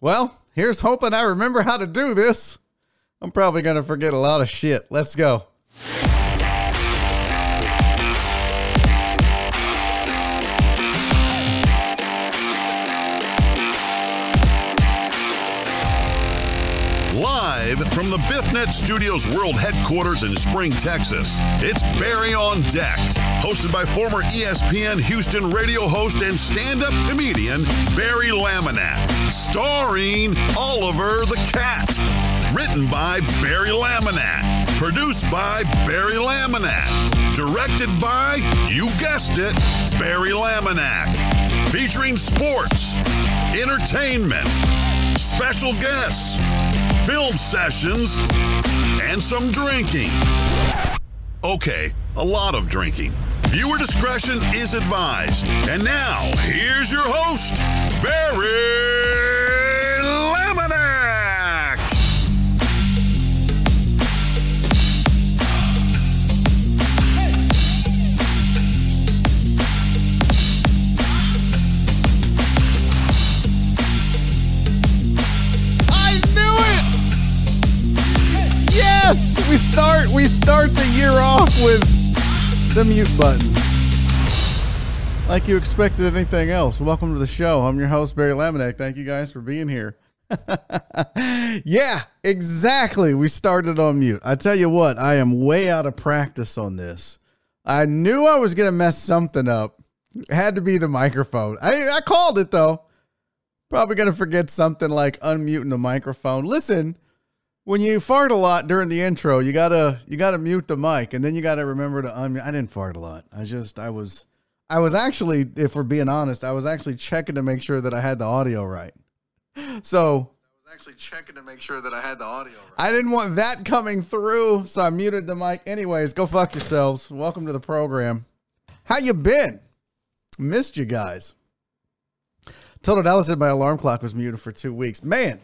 Well, here's hoping I remember how to do this. I'm probably going to forget a lot of shit. Let's go. Live from the BiffNet Studios World Headquarters in Spring, Texas, it's Barry on Deck, hosted by former ESPN Houston radio host and stand up comedian Barry Laminack, starring Oliver the Cat. Written by Barry Laminack, produced by Barry Laminat, directed by, you guessed it, Barry Laminack, featuring sports, entertainment, special guests, film sessions, and some drinking. Okay, a lot of drinking. Viewer discretion is advised. And now, here's your host, Barry We start we start the year off with the mute button. Like you expected anything else. Welcome to the show. I'm your host, Barry Laminack. Thank you guys for being here. yeah, exactly. We started on mute. I tell you what, I am way out of practice on this. I knew I was gonna mess something up. It had to be the microphone. I, I called it though. Probably gonna forget something like unmuting the microphone. Listen, when you fart a lot during the intro, you gotta you gotta mute the mic, and then you gotta remember to unmute. I didn't fart a lot. I just I was I was actually, if we're being honest, I was actually checking to make sure that I had the audio right. So I was actually checking to make sure that I had the audio right. I didn't want that coming through, so I muted the mic. Anyways, go fuck yourselves. Welcome to the program. How you been? Missed you guys. Total Dallas said my alarm clock was muted for two weeks. Man,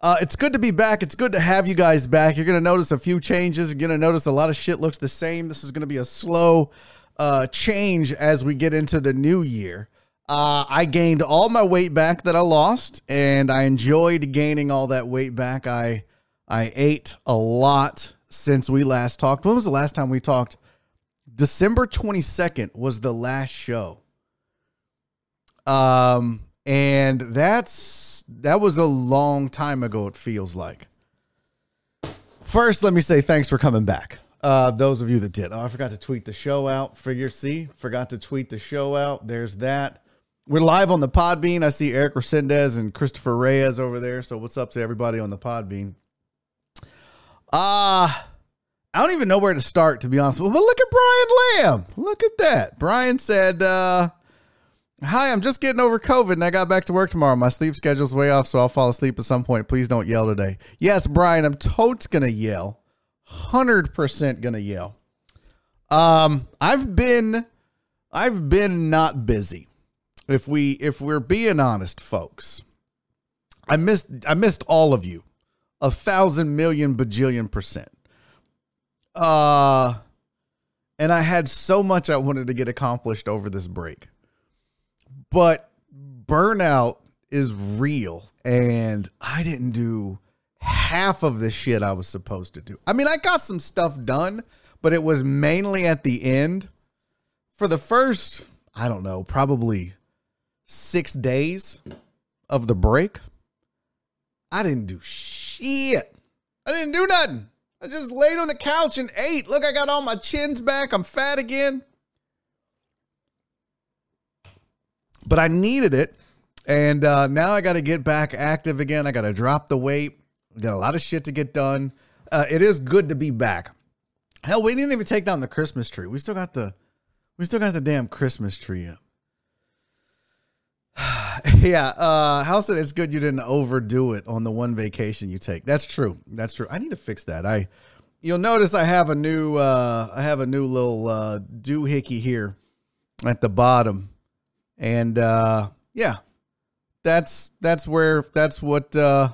uh, it's good to be back. It's good to have you guys back. You're going to notice a few changes. You're going to notice a lot of shit looks the same. This is going to be a slow uh, change as we get into the new year. Uh, I gained all my weight back that I lost, and I enjoyed gaining all that weight back. I I ate a lot since we last talked. When was the last time we talked? December 22nd was the last show. Um, and that's that was a long time ago. It feels like. First, let me say thanks for coming back. Uh, those of you that did. Oh, I forgot to tweet the show out. Figure, C, forgot to tweet the show out. There's that. We're live on the Podbean. I see Eric Resendez and Christopher Reyes over there. So what's up to everybody on the Podbean? Uh I don't even know where to start, to be honest. But look at Brian Lamb. Look at that. Brian said, uh, Hi, I'm just getting over COVID and I got back to work tomorrow. My sleep schedule's way off, so I'll fall asleep at some point. Please don't yell today. Yes, Brian, I'm totes gonna yell. 100% gonna yell. Um, I've been I've been not busy. If we if we're being honest, folks. I missed I missed all of you. A thousand million bajillion percent. Uh and I had so much I wanted to get accomplished over this break. But burnout is real and I didn't do half of the shit I was supposed to do. I mean, I got some stuff done, but it was mainly at the end. For the first, I don't know, probably 6 days of the break, I didn't do shit. I didn't do nothing. I just laid on the couch and ate. Look, I got all my chins back. I'm fat again. But I needed it. And uh, now I got to get back active again. I got to drop the weight. We Got a lot of shit to get done. Uh, it is good to be back. Hell, we didn't even take down the Christmas tree. We still got the, we still got the damn Christmas tree up. yeah, uh, Hal said it's good you didn't overdo it on the one vacation you take. That's true. That's true. I need to fix that. I, you'll notice I have a new, uh, I have a new little uh, doohickey here at the bottom, and uh, yeah, that's that's where that's what uh,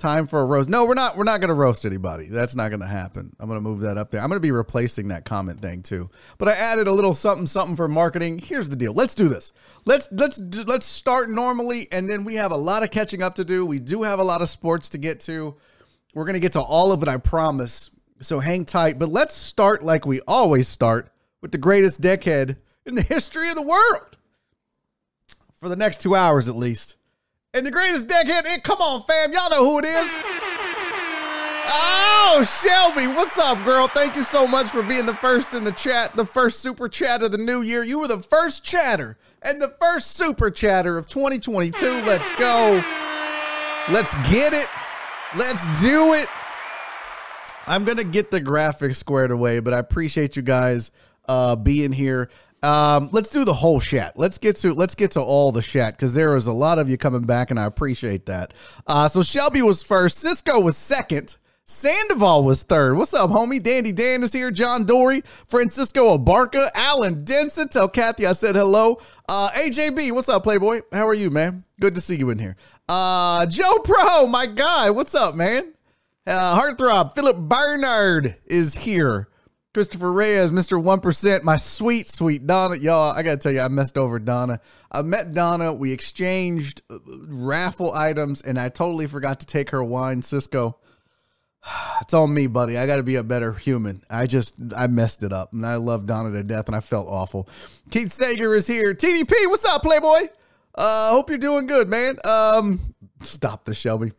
Time for a roast. No, we're not. We're not to roast anybody. That's not to happen. I'm to move that up there. I'm to be replacing that comment thing too. But I added a little something, something for marketing. Here's the deal. Let's do this. Let's let's let's start normally, and then we have a lot of catching up to do. We do have a lot of sports to get to. We're to get to all of it. I promise. So hang tight. But let's start like we always start with the greatest deckhead in the history of the world for the next two hours at least. And the greatest deckhead, and come on, fam, y'all know who it is. Oh, Shelby, what's up, girl? Thank you so much for being the first in the chat, the first super chat of the new year. You were the first chatter and the first super chatter of 2022. Let's go. Let's get it. Let's do it. I'm going to get the graphics squared away, but I appreciate you guys uh, being here. Um, let's do the whole chat. Let's get to let's get to all the chat because there is a lot of you coming back, and I appreciate that. Uh, so Shelby was first, Cisco was second, Sandoval was third. What's up, homie? Dandy Dan is here. John Dory, Francisco Abarca, Alan Denson. Tell Kathy I said hello. Uh, AJB, what's up, Playboy? How are you, man? Good to see you in here. Uh, Joe Pro, my guy, what's up, man? Uh, Heartthrob, Philip Bernard is here. Christopher Reyes, Mr. 1%, my sweet, sweet Donna. Y'all, I got to tell you, I messed over Donna. I met Donna. We exchanged uh, raffle items, and I totally forgot to take her wine. Cisco, it's on me, buddy. I got to be a better human. I just, I messed it up, and I love Donna to death, and I felt awful. Keith Sager is here. TDP, what's up, Playboy? Uh, hope you're doing good, man. Um, stop the Shelby.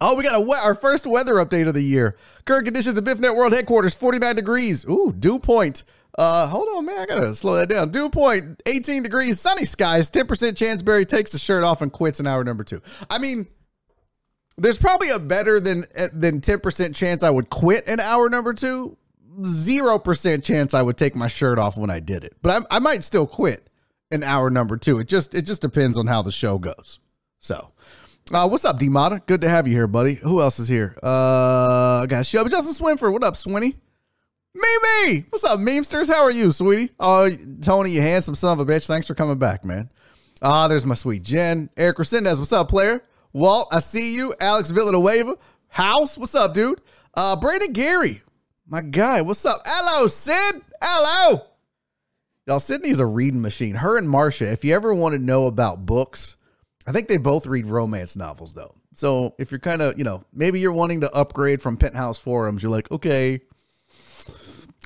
Oh, we got a our first weather update of the year. Current conditions at BiffNet World Headquarters, 49 degrees. Ooh, dew point. Uh, hold on, man. I gotta slow that down. Dew point, 18 degrees, sunny skies, 10% chance Barry takes the shirt off and quits in hour number two. I mean, there's probably a better than than 10% chance I would quit in hour number two. Zero percent chance I would take my shirt off when I did it, but I, I might still quit in hour number two. It just it just depends on how the show goes. So uh, what's up, D-Mata? Good to have you here, buddy. Who else is here? Uh, I got Shelby Justin Swinford. What up, Swinny? Mimi! What's up, memesters? How are you, sweetie? Oh, Tony, you handsome son of a bitch. Thanks for coming back, man. Ah, uh, there's my sweet Jen. Eric Resendez, what's up, player? Walt, I see you. Alex Villanueva. House, what's up, dude? Uh, Brandon Gary, my guy, what's up? Hello, Sid. Hello. Y'all, Sydney's a reading machine. Her and Marcia, if you ever want to know about books, I think they both read romance novels though. So if you're kind of, you know, maybe you're wanting to upgrade from penthouse forums, you're like, okay,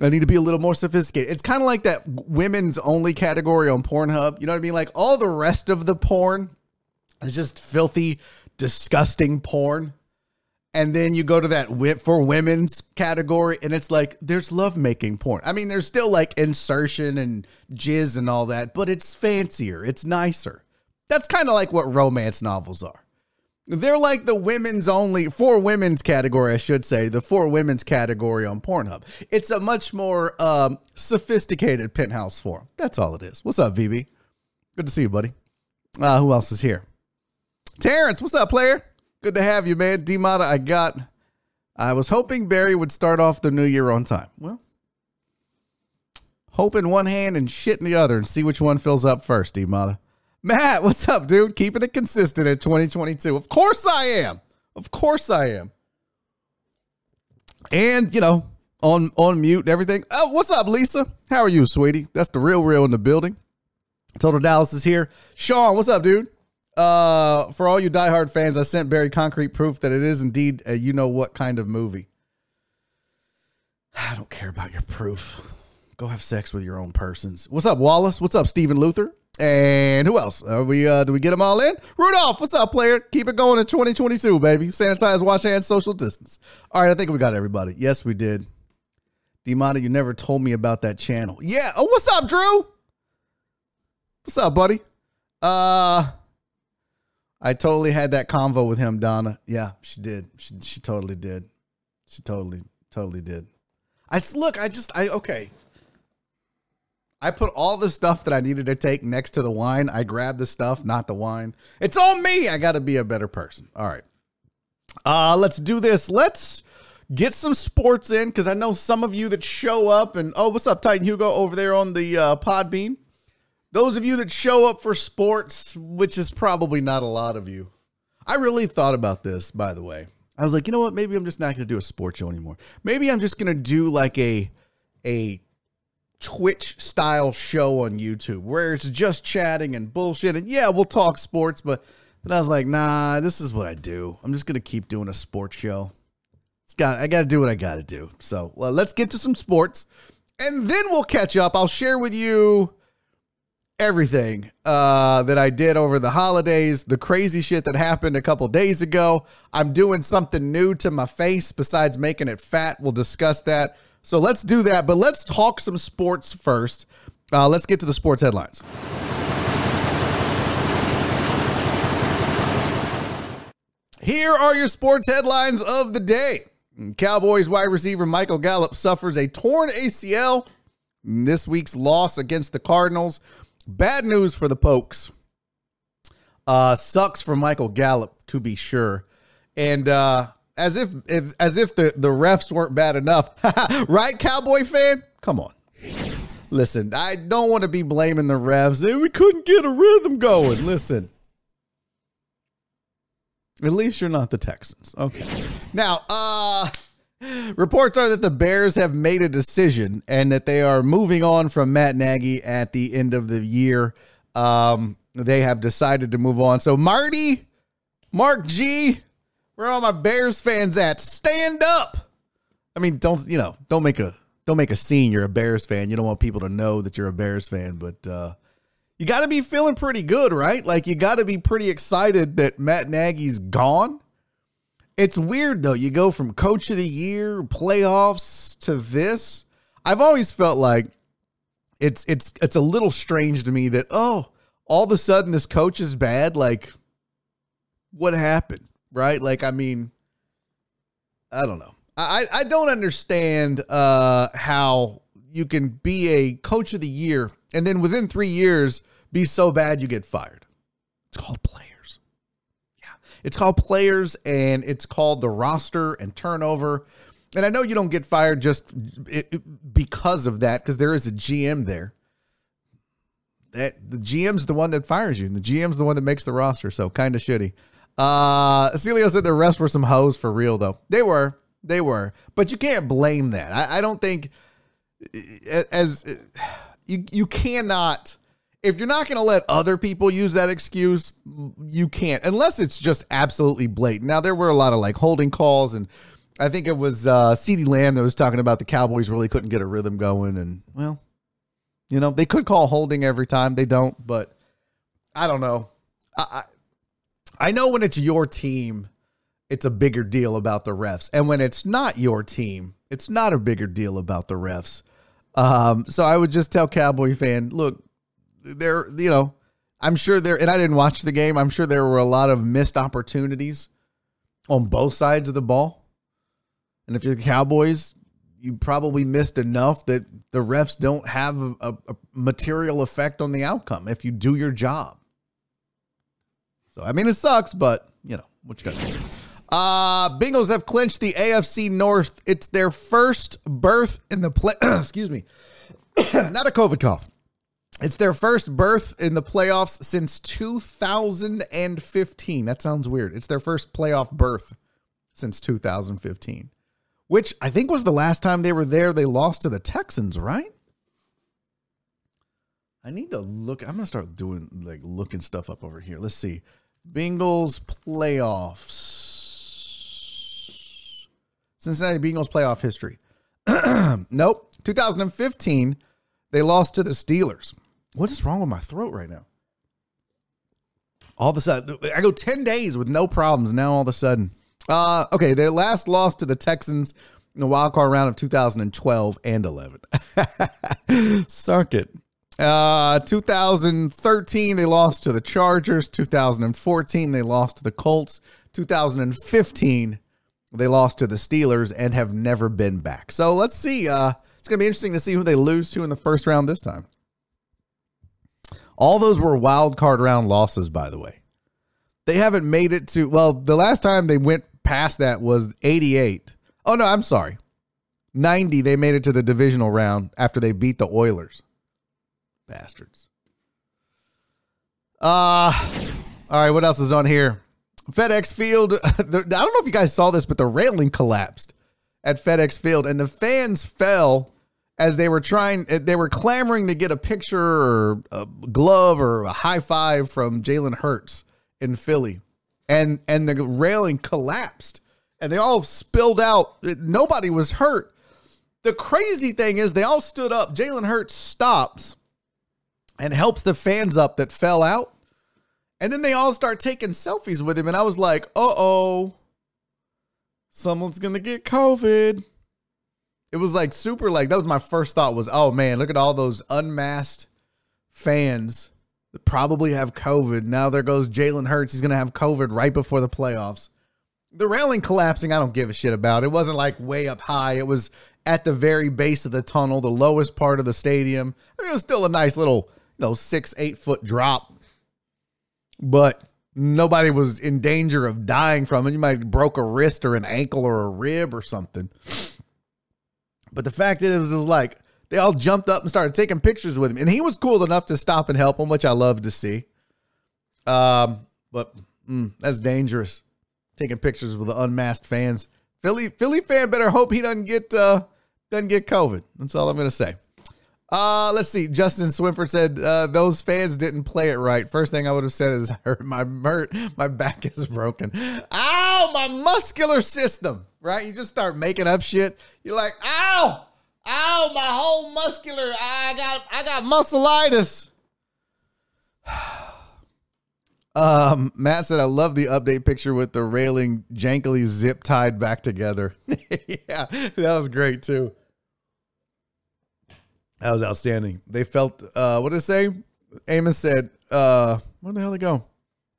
I need to be a little more sophisticated. It's kind of like that women's only category on Pornhub. You know what I mean? Like all the rest of the porn is just filthy, disgusting porn. And then you go to that for women's category and it's like there's lovemaking porn. I mean, there's still like insertion and jizz and all that, but it's fancier, it's nicer. That's kind of like what romance novels are. They're like the women's only, for women's category, I should say, the for women's category on Pornhub. It's a much more um, sophisticated penthouse form. That's all it is. What's up, VB? Good to see you, buddy. Uh, who else is here? Terrence, what's up, player? Good to have you, man. D-Mata, I got. I was hoping Barry would start off the new year on time. Well, hope in one hand and shit in the other and see which one fills up first, D-Mata. Matt, what's up, dude? Keeping it consistent in 2022. Of course I am. Of course I am. And, you know, on on mute and everything. Oh, what's up, Lisa? How are you, sweetie? That's the real real in the building. Total Dallas is here. Sean, what's up, dude? Uh, for all you diehard fans, I sent Barry concrete proof that it is indeed a you know what kind of movie. I don't care about your proof. Go have sex with your own persons. What's up, Wallace? What's up, Stephen Luther? And who else? Are we uh, do we get them all in? Rudolph, what's up, player? Keep it going in 2022, baby. Sanitize, wash hands, social distance. All right, I think we got everybody. Yes, we did. Demona, you never told me about that channel. Yeah. Oh, what's up, Drew? What's up, buddy? Uh I totally had that convo with him, Donna. Yeah, she did. She she totally did. She totally totally did. I look. I just I okay. I put all the stuff that I needed to take next to the wine. I grabbed the stuff, not the wine. It's on me. I got to be a better person. All right. Uh, let's do this. Let's get some sports in because I know some of you that show up and oh, what's up, Titan Hugo over there on the uh, Podbean. Those of you that show up for sports, which is probably not a lot of you. I really thought about this, by the way. I was like, you know what? Maybe I'm just not going to do a sports show anymore. Maybe I'm just going to do like a a Twitch style show on YouTube where it's just chatting and bullshit. And yeah, we'll talk sports, but then I was like, nah, this is what I do. I'm just to keep doing a sports show. It's got I got to do what I got to do. So, well, let's get to some sports and then we'll catch up. I'll share with you everything uh, that I did over the holidays, the crazy shit that happened a couple days ago. I'm doing something new to my face besides making it fat. We'll discuss that. So let's do that. But let's talk some sports first. Uh, let's get to the sports headlines. Here are your sports headlines of the day. Cowboys wide receiver Michael Gallup suffers a torn ACL. This week's loss against the Cardinals Bad news for the Pokes. Uh, sucks for Michael Gallup to be sure, and uh, as if, if as if the the refs weren't bad enough, right, Cowboy fan? Come on. Listen, I don't want to be blaming the refs. We couldn't get a rhythm going. Listen. At least you're not the Texans. Okay. Now, uh reports are that the Bears have made a decision and that they are moving on from Matt Nagy at the end of the year. Um, they have decided to move on. So Marty, Mark G, where are all my Bears fans at? Stand up. I mean, don't you know? Don't make a don't make a scene. You're a Bears fan. You don't want people to know that you're a Bears fan, but uh, you got to be feeling pretty good, right? Like you got to be pretty excited that Matt Nagy's gone. It's weird though. You go from coach of the year, playoffs to this. I've always felt like it's it's it's a little strange to me that oh, all of a sudden this coach is bad. Like, what happened? Right? Like, I mean, I don't know. I I don't understand uh, how you can be a coach of the year and then within three years be so bad you get fired. It's called players. Yeah. It's called players and it's called the roster and turnover. And I know you don't get fired just because of that, because there is a GM there. That the GM's the one that fires you, and the GM's the one that makes the roster. So kind of shitty. Uh, Celio said the refs were some hoes for real, though. They were, they were, but you can't blame that. I, I don't think as you you cannot if you're not going to let other people use that excuse, you can't, unless it's just absolutely blatant. Now, there were a lot of like holding calls, and I think it was uh, CeeDee Lamb that was talking about the Cowboys really couldn't get a rhythm going. And, well, you know, they could call holding every time. They don't, but I don't know. I, I, I know when it's your team, it's a bigger deal about the refs. And when it's not your team, it's not a bigger deal about the refs. Um, so I would just tell Cowboy fan, look, there, you know, I'm sure there, and I didn't watch the game. I'm sure there were a lot of missed opportunities on both sides of the ball. And if you're the Cowboys, you probably missed enough that the refs don't have a, a material effect on the outcome if you do your job. So, I mean, it sucks, but, you know, what you got to. Uh, Bengals have clinched the AFC North. It's their first berth in the play. excuse me. Not a COVID cough. It's their first berth in the playoffs since 2015. That sounds weird. It's their first playoff berth since 2015, which I think was the last time they were there. They lost to the Texans, right? I need to look. I'm to start doing like looking stuff up over here. Let's see. Bengals playoffs. Cincinnati Bengals playoff history. nope. 2015, they lost to the Steelers. What is wrong with my throat right now? All of a sudden, I go 10 days with no problems. Now, all of a sudden, uh, okay, their last loss to the Texans in the wild card round of 2012 and 11. Suck it. Uh, 2013, they lost to the Chargers. 2014, they lost to the Colts. 2015, they lost to the Steelers and have never been back. So let's see. Uh, it's going to be interesting to see who they lose to in the first round this time. All those were wild card round losses, by the way. They haven't made it to, well, the last time they went past that was 88. Oh, no, I'm sorry. 90, they made it to the divisional round after they beat the Oilers. Bastards. Uh, all right, what else is on here? FedEx Field. The, I don't know if you guys saw this, but the railing collapsed at FedEx Field, and the fans fell as they were trying. They were clamoring to get a picture or a glove or a high five from Jalen Hurts in Philly, and and the railing collapsed, and they all spilled out. Nobody was hurt. The crazy thing is, they all stood up. Jalen Hurts stops and helps the fans up that fell out. And then they all start taking selfies with him. And I was like, uh oh, someone's going to get COVID. It was like super, like, that was my first thought was, oh man, look at all those unmasked fans that probably have COVID. Now there goes Jalen Hurts. He's going to have COVID right before the playoffs. The railing collapsing, I don't give a shit about. It wasn't like way up high. It was at the very base of the tunnel, the lowest part of the stadium. I mean, it was still a nice little, know, six, eight foot drop but nobody was in danger of dying from it. You might have broke a wrist or an ankle or a rib or something. But the fact that it was, it was like they all jumped up and started taking pictures with him, and he was cool enough to stop and help him, which I love to see. Um, but mm, that's dangerous. Taking pictures with the unmasked fans. Philly Philly fan better hope he doesn't get uh doesn't get COVID. That's all I'm gonna say. Uh, let's see. Justin Swinford said uh, those fans didn't play it right. First thing I would have said is my my back is broken. Ow, my muscular system. Right? You just start making up shit. You're like, ow, ow, my whole muscular. I got, I got musculitis. Um, Matt said, I love the update picture with the railing jankily zip tied back together. yeah, that was great too. That was outstanding. They felt uh what did it say? Amos said, uh, where the hell they go?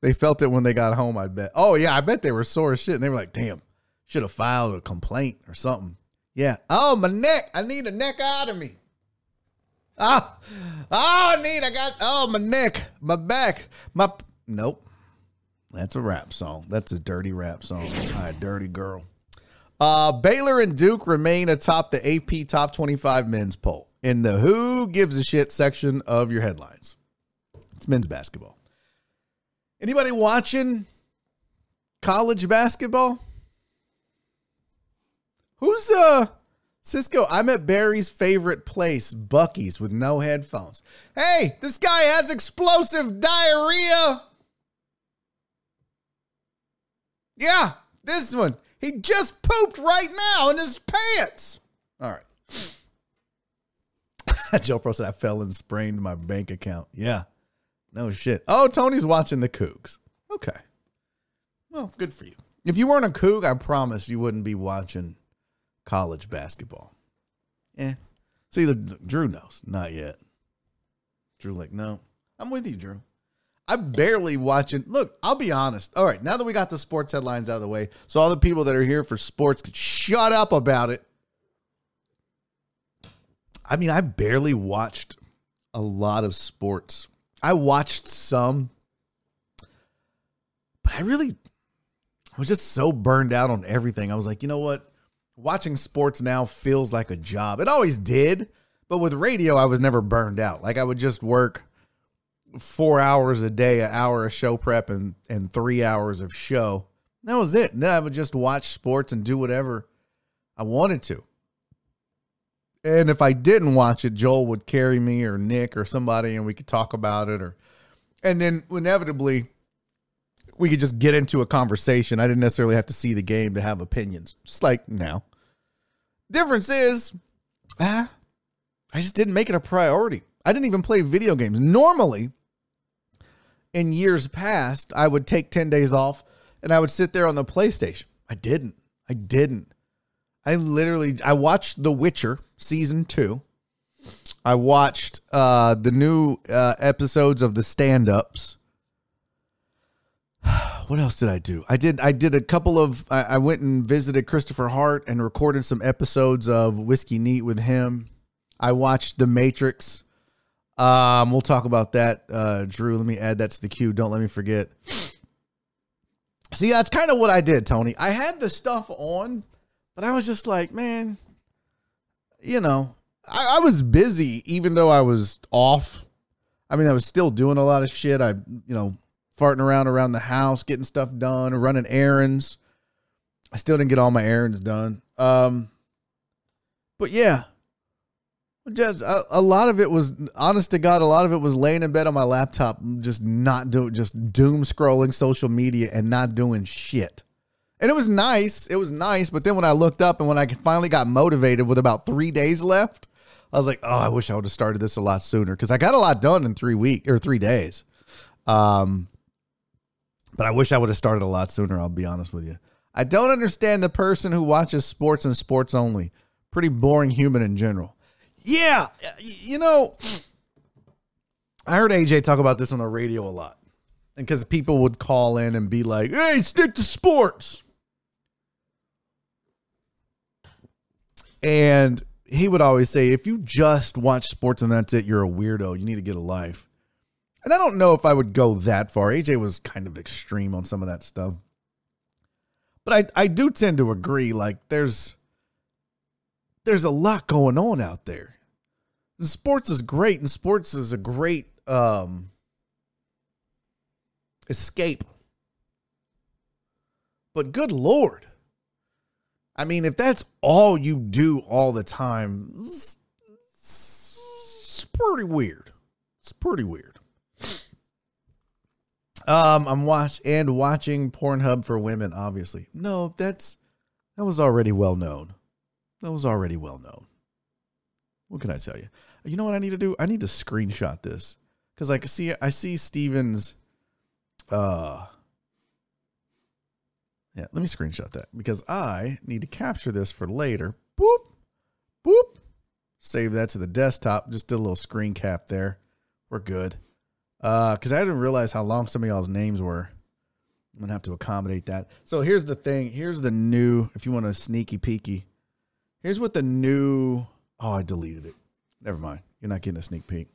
They felt it when they got home, I bet. Oh yeah, I bet they were sore as shit. And they were like, damn, should have filed a complaint or something. Yeah. Oh, my neck. I need a neck out of me. Oh, oh, I need, I got, oh, my neck, my back, my, nope. That's a rap song. That's a dirty rap song. Right, dirty girl. Uh, Baylor and Duke remain atop the AP Top 25 men's poll in the Who Gives a Shit section of your headlines. It's men's basketball. Anybody watching college basketball? Who's uh Cisco? I'm at Barry's favorite place, Buc-ee's, with no headphones. Hey, this guy has explosive diarrhea. Yeah, this one. He just pooped right now in his pants. All right. Joe Pro said I fell and sprained my bank account. Yeah. No shit. Oh, Tony's watching the Cougs. Okay. Well, good for you. If you weren't a Coug, I promise you wouldn't be watching college basketball. Eh. See, the Drew knows. Not yet. Drew, like, no. I'm with you, Drew. I'm barely watching. Look, I'll be honest. All right, now that we got the sports headlines out of the way, so all the people that are here for sports could shut up about it. I mean, I barely watched a lot of sports. I watched some, but I really was just so burned out on everything. I was like, you know what? Watching sports now feels like a job. It always did, but with radio, I was never burned out. Like I would just work four hours a day, an hour of show prep, and and three hours of show. That was it. And then I would just watch sports and do whatever I wanted to. And if I didn't watch it, Joel would carry me or Nick or somebody and we could talk about it or and then inevitably we could just get into a conversation. I didn't necessarily have to see the game to have opinions. Just like now. Difference is ah, I just didn't make it a priority. I didn't even play video games. Normally, in years past, I would take 10 days off and I would sit there on the PlayStation. I didn't. I didn't. I literally I watched The Witcher season two. I watched uh, the new uh, episodes of the stand-ups. What else did I do? I did I did a couple of I, I went and visited Christopher Hart and recorded some episodes of Whiskey Neat with him. I watched The Matrix. Um, we'll talk about that. Uh, Drew, let me add that to the queue. Don't let me forget. See, that's kind of what I did, Tony. I had the stuff on, but I was just like, man, you know, I, I, was busy even though I was off. I mean, I was still doing a lot of shit. I, you know, farting around around the house, getting stuff done, running errands. I still didn't get all my errands done. Um, but yeah, just a, a, lot of it was honest to God. A lot of it was laying in bed on my laptop, just not doing, just doom scrolling social media and not doing shit. And it was nice. It was nice. But then when I looked up and when I finally got motivated with about three days left, I was like, oh, I wish I would have started this a lot sooner because I got a lot done in three weeks or three days. Um, but I wish I would have started a lot sooner. I'll be honest with you. I don't understand the person who watches sports and sports only. Pretty boring human in general. Yeah, you know, I heard AJ talk about this on the radio a lot. And because people would call in and be like, hey, stick to sports. And he would always say, if you just watch sports and that's it, you're a weirdo. You need to get a life. And I don't know if I would go that far. AJ was kind of extreme on some of that stuff. But I, I do tend to agree. Like there's there's a lot going on out there. And sports is great, and sports is a great um escape. But good lord. I mean, if that's all you do all the time, it's, it's pretty weird. It's pretty weird. Um, I'm watch and watching Pornhub for women. Obviously, no, that's that was already well known. That was already well known. What can I tell you? You know what I need to do? I need to screenshot this because I see I see Steven's. Uh, yeah, let me screenshot that because I need to capture this for later. Boop, boop. Save that to the desktop. Just did a little screen cap there. We're good. Uh, because I didn't realize how long some of y'all's names were. I'm gonna have to accommodate that. So here's the thing. Here's the new. If you want a sneaky peeky, here's what the new. Oh, I deleted it. Never mind. You're not getting a sneak peek.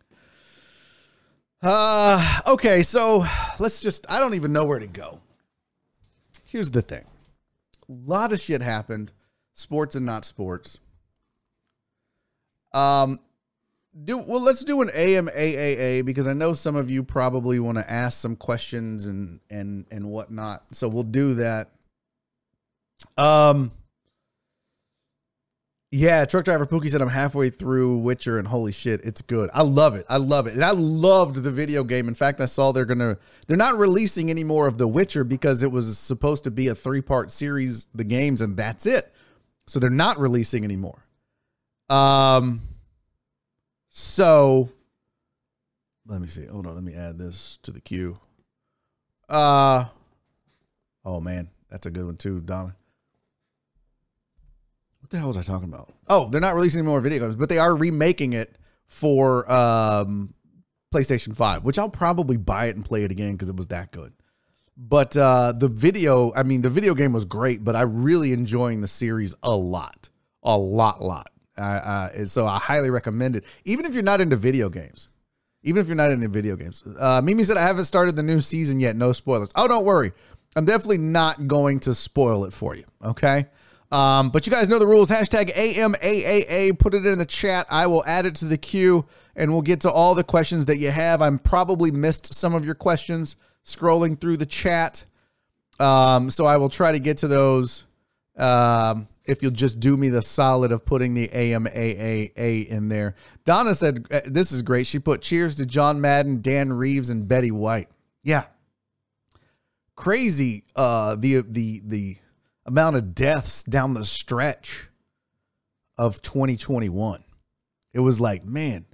Uh, okay. So let's just. I don't even know where to go. Here's the thing. A lot of shit happened, sports and not sports. Um, do well let's do an AMAAA because I know some of you probably want to ask some questions and and and whatnot. So we'll do that. Um yeah, truck driver Pookie said I'm halfway through Witcher and holy shit, it's good. I love it. I love it. And I loved the video game. In fact, I saw they're gonna they're not releasing any more of The Witcher because it was supposed to be a three-part series, the games, and that's it. So they're not releasing anymore. Um so let me see. Hold on. Let me add this to the queue. Uh oh man, that's a good one too, Donna. What the hell was I talking about? Oh, they're not releasing any more video games, but they are remaking it for um PlayStation 5, which I'll probably buy it and play it again because it was that good. But uh the video, I mean, the video game was great, but I'm really enjoying the series a lot. A lot, lot. Uh, uh, so I highly recommend it, even if you're not into video games. Even if you're not into video games. Uh, Mimi said, I haven't started the new season yet. No spoilers. Oh, don't worry. I'm definitely not going to spoil it for you. Okay. Um, but you guys know the rules. Hashtag AMAAA. Put it in the chat. I will add it to the queue and we'll get to all the questions that you have. I'm probably missed some of your questions scrolling through the chat. Um, so I will try to get to those. Um, if you'll just do me the solid of putting the AMAAA in there. Donna said, uh, This is great. She put cheers to John Madden, Dan Reeves, and Betty White. Yeah. Crazy uh the the the amount of deaths down the stretch of 2021. It was like, man,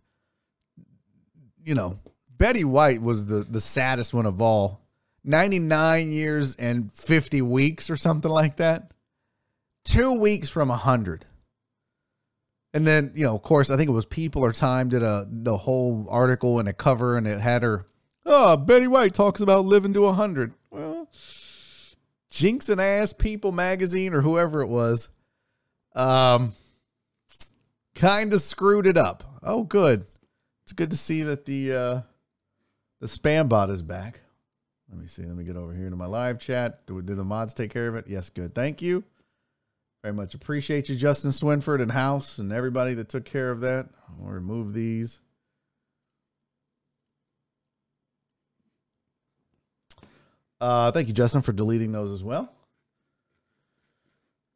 you know, Betty White was the the saddest one of all. 99 years and 50 weeks or something like that two weeks from 100. And then, you know, of course, I think it was People or Time did a the whole article and a cover, and it had her. Oh, Betty White talks about living to 100. Jinx and Ass People magazine or whoever it was, um, kind of screwed it up. Oh, good. It's good to see that the uh, the spam bot is back. Let me see. Let me get over here to my live chat. Do, did the mods take care of it? Yes, good. Thank you. Very much appreciate you, Justin Swinford and House and everybody that took care of that. I'll remove these. Uh, thank you, Justin, for deleting those as well.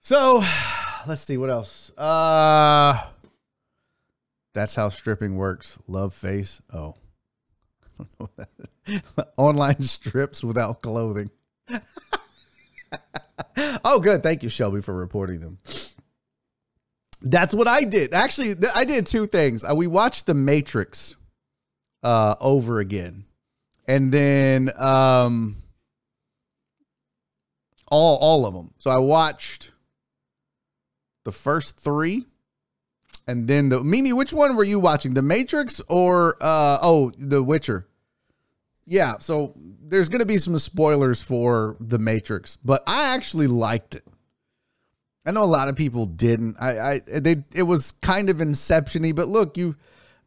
So, let's see what else. Uh, that's how stripping works. Love face. Oh, online strips without clothing. oh, good. Thank you, Shelby, for reporting them. That's what I did. Actually, th- I did two things. Uh, we watched The Matrix uh, over again, and then um, all all of them. So I watched the first three, and then the Mimi. Which one were you watching? The Matrix or uh, oh, The Witcher? Yeah. So there's going to be some spoilers for The Matrix, but I actually liked it. I know a lot of people didn't. I, I they it was kind of inception-y, but look, you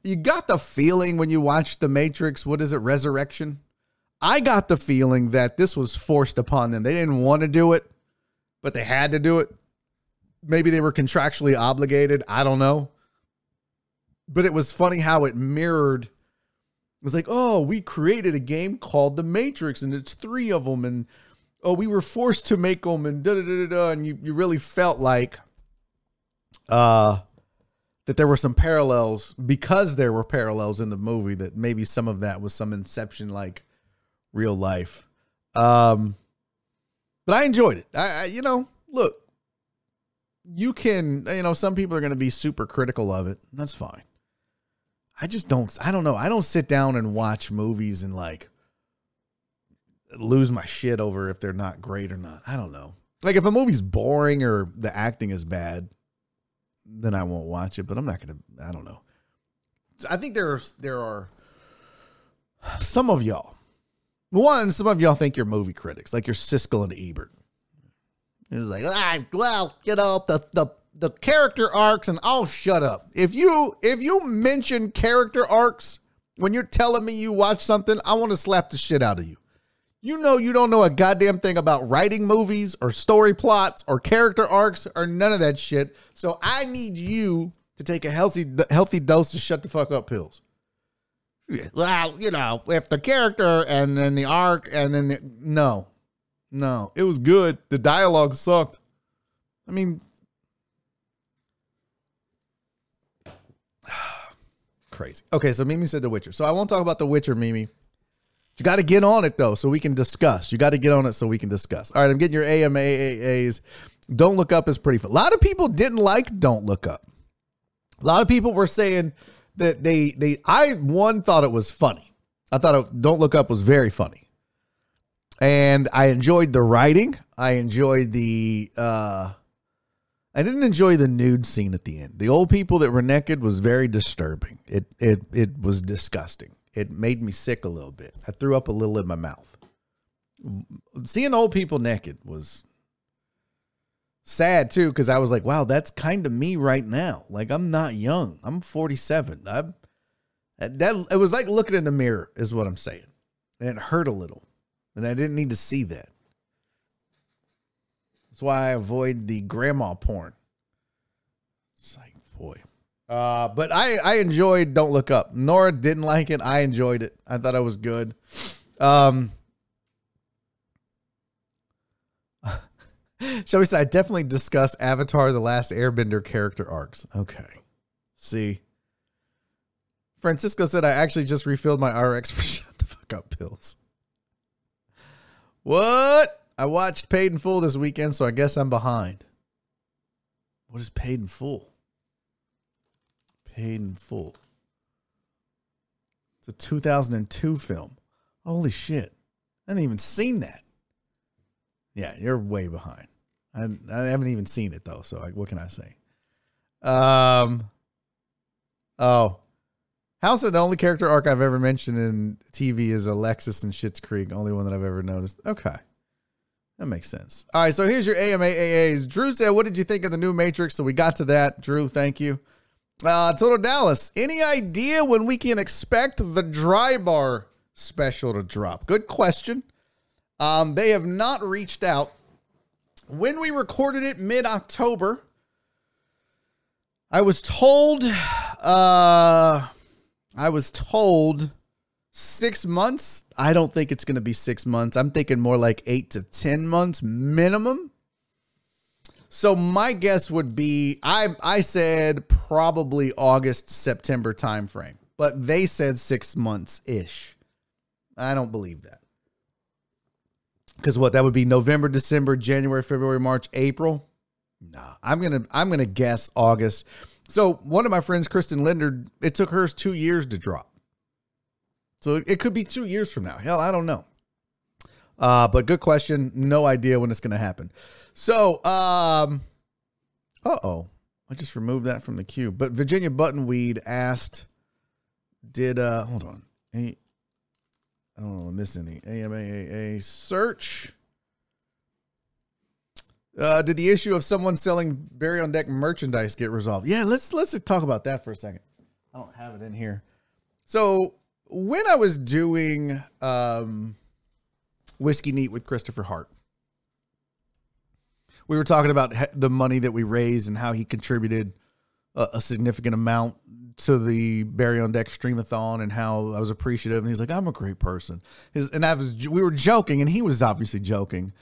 you got the feeling when you watched The Matrix, what is it, Resurrection? I got the feeling that this was forced upon them. They didn't want to do it, but they had to do it. Maybe they were contractually obligated. I don't know. But it was funny how it mirrored. It was like, oh, we created a game called The Matrix, and it's three of them, and oh, we were forced to make them and da da da da, and you, you really felt like uh that there were some parallels because there were parallels in the movie that maybe some of that was some inception like real life. Um but I enjoyed it. I, I you know, look, you can, you know, some people are going to be super critical of it. That's fine. I just don't I don't know. I don't sit down and watch movies and like lose my shit over if they're not great or not. I don't know. Like if a movie's boring or the acting is bad, then I won't watch it. But I'm not gonna. I don't know. I think there's there are some of y'all. One, some of y'all think you're movie critics, like you're Siskel and Ebert. It's like, ah, well, you know, the the the character arcs, and I'll shut up. If you if you mention character arcs when you're telling me you watch something, I want to slap the shit out of you. You know you don't know a goddamn thing about writing movies or story plots or character arcs or none of that shit. So I need you to take a healthy healthy dose to shut the fuck up pills. Well, you know, if the character and then the arc and then the, no, no, it was good. The dialogue sucked. I mean, crazy. Okay, so Mimi said The Witcher. So I won't talk about The Witcher, Mimi. You got to get on it though, so we can discuss. You got to get on it so we can discuss. All right, I'm getting your AMAAs. Don't look up is pretty fun. A lot of people didn't like Don't Look Up. A lot of people were saying that they they I one thought it was funny. I thought it, Don't Look Up was very funny, and I enjoyed the writing. I enjoyed the. uh I didn't enjoy the nude scene at the end. The old people that were naked was very disturbing. It it it was disgusting it made me sick a little bit. I threw up a little in my mouth. Seeing old people naked was sad too because I was like, wow, that's kind of me right now. Like I'm not young. I'm 47. I'm that it was like looking in the mirror is what I'm saying. And it hurt a little. And I didn't need to see that. That's why I avoid the grandma porn. It's like, boy. Uh, but I, I enjoyed Don't Look Up. Nora didn't like it. I enjoyed it. I thought I was good. Um, shall we say, I definitely discuss Avatar The Last Airbender character arcs. Okay. See. Francisco said, I actually just refilled my RX for shut the fuck up pills. What? I watched Paid in Full this weekend, so I guess I'm behind. What is Paid in Full? Paid in Full. It's a 2002 film. Holy shit. I haven't even seen that. Yeah, you're way behind. I, I haven't even seen it though, so what can I say? Um. Oh, House of the only character arc I've ever mentioned in TV is Alexis and Schitt's Creek. Only one that I've ever noticed. Okay, that makes sense. All right, so here's your AMAAs. Drew said, "What did you think of the new Matrix?" So we got to that. Drew, thank you. Uh, Total Dallas, any idea when we can expect the dry bar special to drop? Good question. Um, they have not reached out. When we recorded it mid October, I was told, uh, I was told six months. I don't think it's going to be six months. I'm thinking more like eight to 10 months minimum. So my guess would be I I said probably August September timeframe, but they said six months ish. I don't believe that because what that would be November, December, January, February, March, April. Nah, I'm gonna I'm gonna guess August. So one of my friends, Kristen Linder, it took hers two years to drop. So it could be two years from now. Hell, I don't know. Uh, but good question. No idea when it's gonna happen. So, um, uh oh, I just removed that from the queue. But Virginia Buttonweed asked, "Did uh, hold on, A, I don't I miss any AMAAA search." Uh, did the issue of someone selling Barry on Deck merchandise get resolved? Yeah, let's let's talk about that for a second. I don't have it in here. So when I was doing um, whiskey neat with Christopher Hart, we were talking about the money that we raised and how he contributed a, a significant amount to the Barry on Deck Streamathon and how I was appreciative. And he's like, "I'm a great person." His, and I was, we were joking, and he was obviously joking.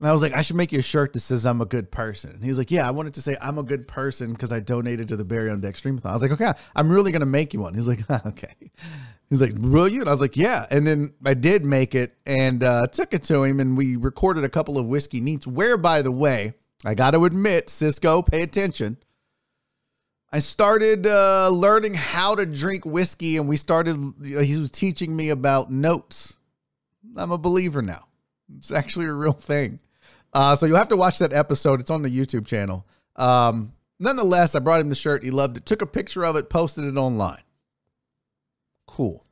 And I was like, I should make you a shirt that says I'm a good person. And he's like, Yeah, I wanted to say I'm a good person because I donated to the Barry on Deck Streamathon. I was like, Okay, I'm really gonna make you one. He's like, Okay. He's like, Brilliant. I was like, Yeah. And then I did make it and uh, took it to him and we recorded a couple of whiskey neats. Where, by the way, I gotta admit, Cisco, pay attention. I started uh, learning how to drink whiskey and we started, you know, he was teaching me about notes. I'm a believer now. It's actually a real thing. Uh, so you'll have to watch that episode. It's on the YouTube channel. Um, nonetheless, I brought him the shirt. He loved it. Took a picture of it, posted it online. Cool.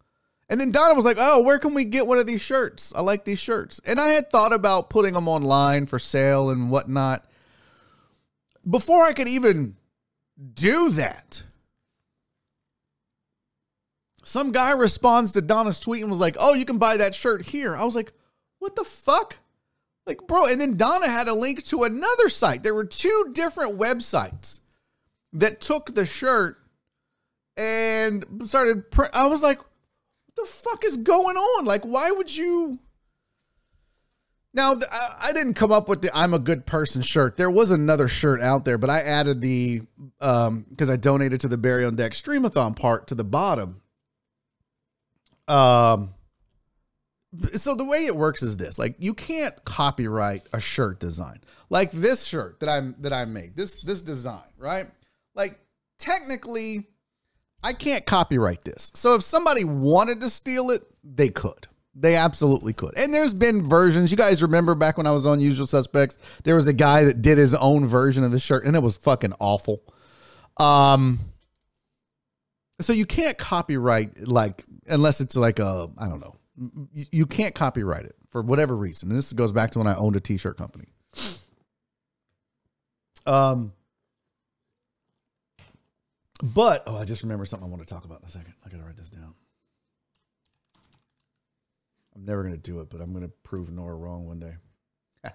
And then Donna was like, "Oh, where can we get one of these shirts? I like these shirts." And I had thought about putting them online for sale and whatnot. Before I could even do that, some guy responds to Donna's tweet and was like, "Oh, you can buy that shirt here." I was like, "What the fuck?" Like, bro, and then Donna had a link to another site. There were two different websites that took the shirt and started print. I was like, what the fuck is going on? Like, why would you? Now, I didn't come up with the I'm a good person shirt. There was another shirt out there, but I added the, um, because I donated to the Barry on Deck Streamathon part to the bottom. Um, so the way it works is this like you can't copyright a shirt design like this shirt that i'm that i make this this design right like technically i can't copyright this so if somebody wanted to steal it they could they absolutely could and there's been versions you guys remember back when i was on usual suspects there was a guy that did his own version of the shirt and it was fucking awful um so you can't copyright like unless it's like a i don't know you can't copyright it for whatever reason. And this goes back to when I owned a t-shirt company. Um, but oh, I just remember something I want to talk about in a second. I gotta write this down. I'm never gonna do it, but I'm gonna prove Nora wrong one day.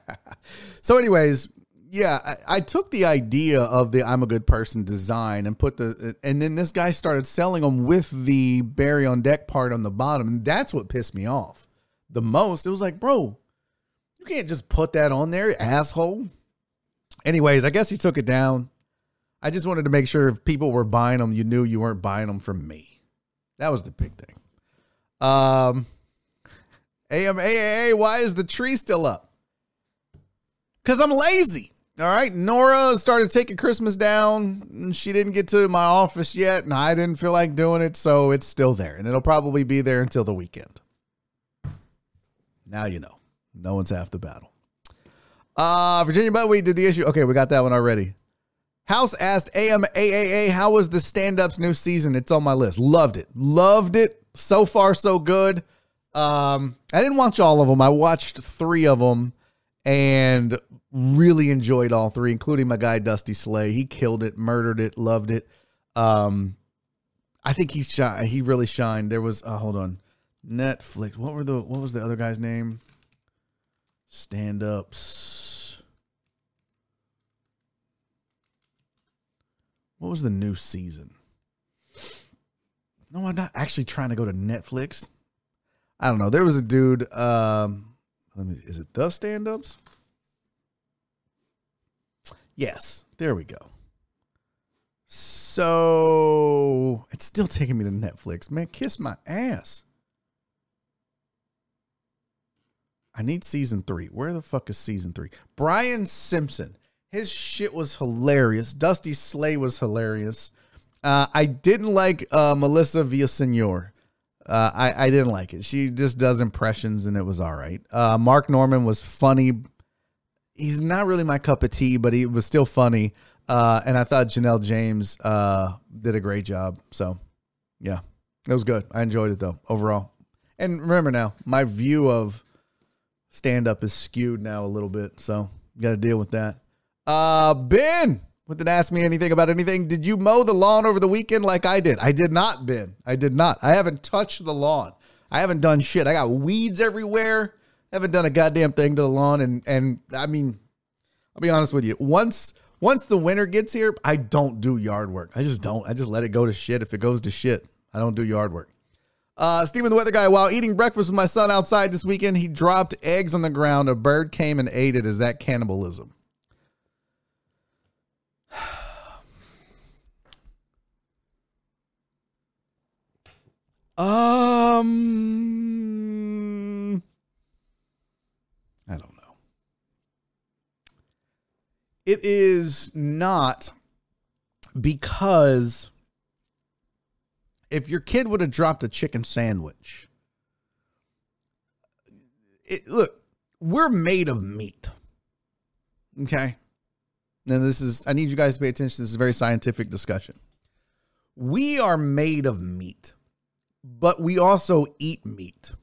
so, anyways, yeah, I, I, took the idea of the "I'm a good person" design and put the, and then this guy started selling them with the Barry on deck part on the bottom, and that's what pissed me off the most. It was like, bro, you can't just put that on there, asshole. Anyways, I guess he took it down. I just wanted to make sure if people were buying them, you knew you weren't buying them from me. That was the big thing. Um, AMAAA, why is the tree still up? Because I'm lazy. All right, Nora started taking Christmas down. And she didn't get to my office yet, and I didn't feel like doing it, so it's still there, and it'll probably be there until the weekend. Now you know. No one's half the battle. Uh, Virginia Buttonweed did the issue. Okay, we got that one already. House asked AMAAA, how was the stand up's new season? It's on my list. Loved it. Loved it. So far, so good. Um, I didn't watch all of them. I watched three of them and really enjoyed all three, including my guy Dusty Slay. He killed it, murdered it, loved it. Um, I think he shot. He really shined. There was. Uh, hold on, Netflix. What were the? What was the other guy's name? Stand ups. What was the new season? No, I'm not actually trying to go to Netflix. I don't know. There was a dude. Um, let me. Is it the stand ups? Yes. There we go. So it's still taking me to Netflix. Man, kiss my ass. I need season three. Where the fuck is season three? Brian Simpson. His shit was hilarious. Dusty Slay was hilarious. Uh, I didn't like uh, Melissa Villasenor. Uh, I, I didn't like it. She just does impressions and it was all right. Uh, Mark Normand was funny. He's not really my cup of tea, but he was still funny. Uh, and I thought Janelle James uh, did a great job. So, yeah, it was good. I enjoyed it though overall. And remember now, my view of stand up is skewed now a little bit, so got to deal with that. Uh, Ben, what did ask me anything about anything? Did you mow the lawn over the weekend like I did? I did not, Ben. I did not. I haven't touched the lawn. I haven't done shit. I got weeds everywhere. I haven't done a goddamn thing to the lawn, and and I mean, I'll be honest with you. Once once the winter gets here, I don't do yard work. I just don't. I just let it go to shit. If it goes to shit, I don't do yard work. Uh, Steven the Weather Guy, while eating breakfast with my son outside this weekend, he dropped eggs on the ground. A bird came and ate it. Is that cannibalism? Um, I don't know. It is not because if your kid would have dropped a chicken sandwich, it, look, we're made of meat. Okay. Now, this is, I need you guys to pay attention. This is a very scientific discussion. We are made of meat, but we also eat meat,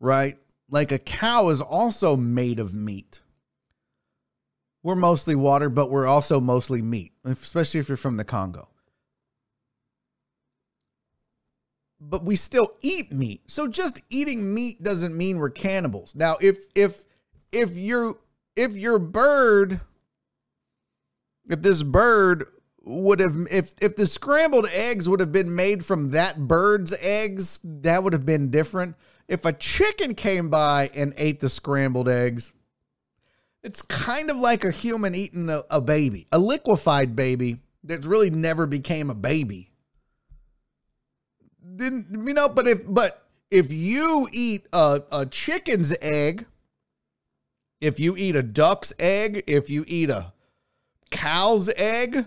right? Like a cow is also made of meat. We're mostly water, but we're also mostly meat, especially if you're from the Congo. But we still eat meat. So just eating meat doesn't mean we're cannibals. Now, if if if you're if your bird if this bird would have if if the scrambled eggs would have been made from that bird's eggs, that would have been different. If a chicken came by and ate the scrambled eggs, it's kind of like a human eating a, a baby, a liquefied baby that really never became a baby. Didn't you know? But if but if you eat a, a chicken's egg, if you eat a duck's egg, if you eat a cow's egg.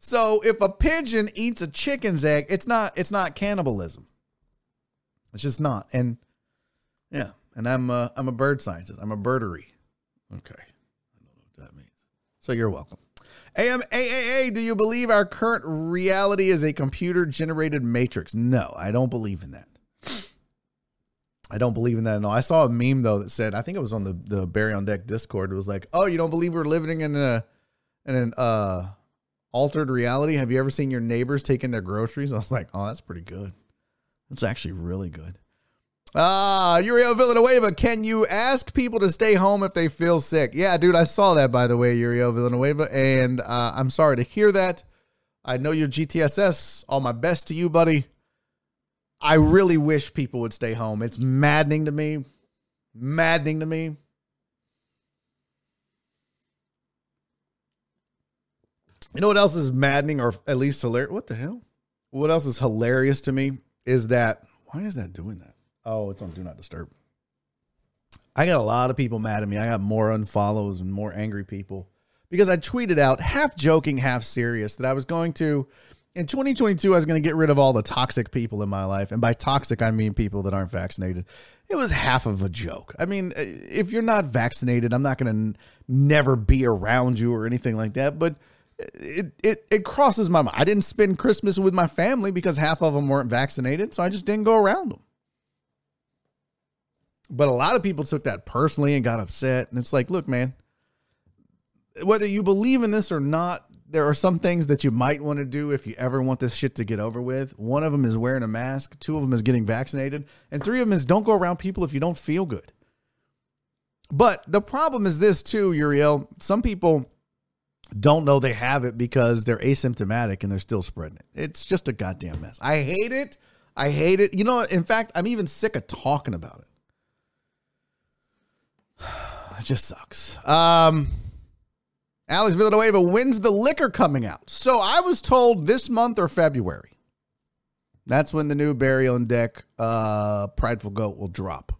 So if a pigeon eats a chicken's egg, it's not it's not cannibalism. It's just not. And yeah, and I'm a, I'm a bird scientist. I'm a birdery. Okay. I don't know what that means. So you're welcome. AMAAA, do you believe our current reality is a computer generated matrix? No, I don't believe in that. I don't believe in that at all. I saw a meme though that said, I think it was on the the Barry on Deck Discord. It was like, "Oh, you don't believe we're living in a in an uh altered reality? Have you ever seen your neighbors taking their groceries?" I was like, "Oh, that's pretty good. That's actually really good." Ah, Uriel Villanueva, can you ask people to stay home if they feel sick? Yeah, dude, I saw that by the way, Uriel Villanueva, and uh, I'm sorry to hear that. I know you're GTSS. All my best to you, buddy. I really wish people would stay home. It's maddening to me. Maddening to me. You know what else is maddening or at least hilarious? What the hell? What else is hilarious to me is that why is that doing that? Oh, it's on Do Not Disturb. I got a lot of people mad at me. I got more unfollows and more angry people because I tweeted out, half joking, half serious, that I was going to in 2022, I was going to get rid of all the toxic people in my life. And by toxic, I mean people that aren't vaccinated. It was half of a joke. I mean, if you're not vaccinated, I'm not going to n- never be around you or anything like that. But it, it, it crosses my mind. I didn't spend Christmas with my family because half of them weren't vaccinated. So I just didn't go around them. But a lot of people took that personally and got upset. And it's like, look, man, whether you believe in this or not, there are some things that you might want to do if you ever want this shit to get over with. One of them is wearing a mask, two of them is getting vaccinated, and three of them is don't go around people if you don't feel good. But the problem is this too, Uriel. Some people don't know they have it because they're asymptomatic and they're still spreading it. It's just a goddamn mess. I hate it. I hate it. You know, in fact, I'm even sick of talking about it. It just sucks. Um, Alex Villanueva wins the liquor coming out. So I was told this month or February. That's when the new Barry on Deck uh, Prideful Goat will drop.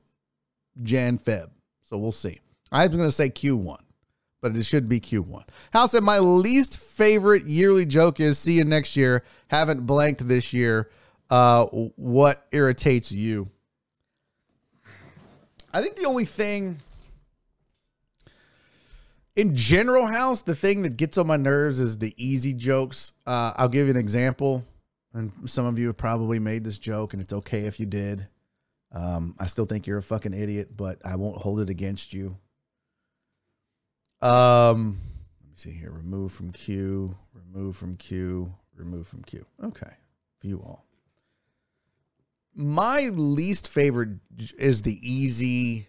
Jan Feb. So we'll see. I was going to say Q1, but it should be Q1. Hal said, My least favorite yearly joke is see you next year. Haven't blanked this year. Uh, what irritates you? I think the only thing in general house the thing that gets on my nerves is the easy jokes uh, i'll give you an example and some of you have probably made this joke and it's okay if you did um, i still think you're a fucking idiot but i won't hold it against you um, let me see here remove from queue remove from queue remove from queue okay view all my least favorite is the easy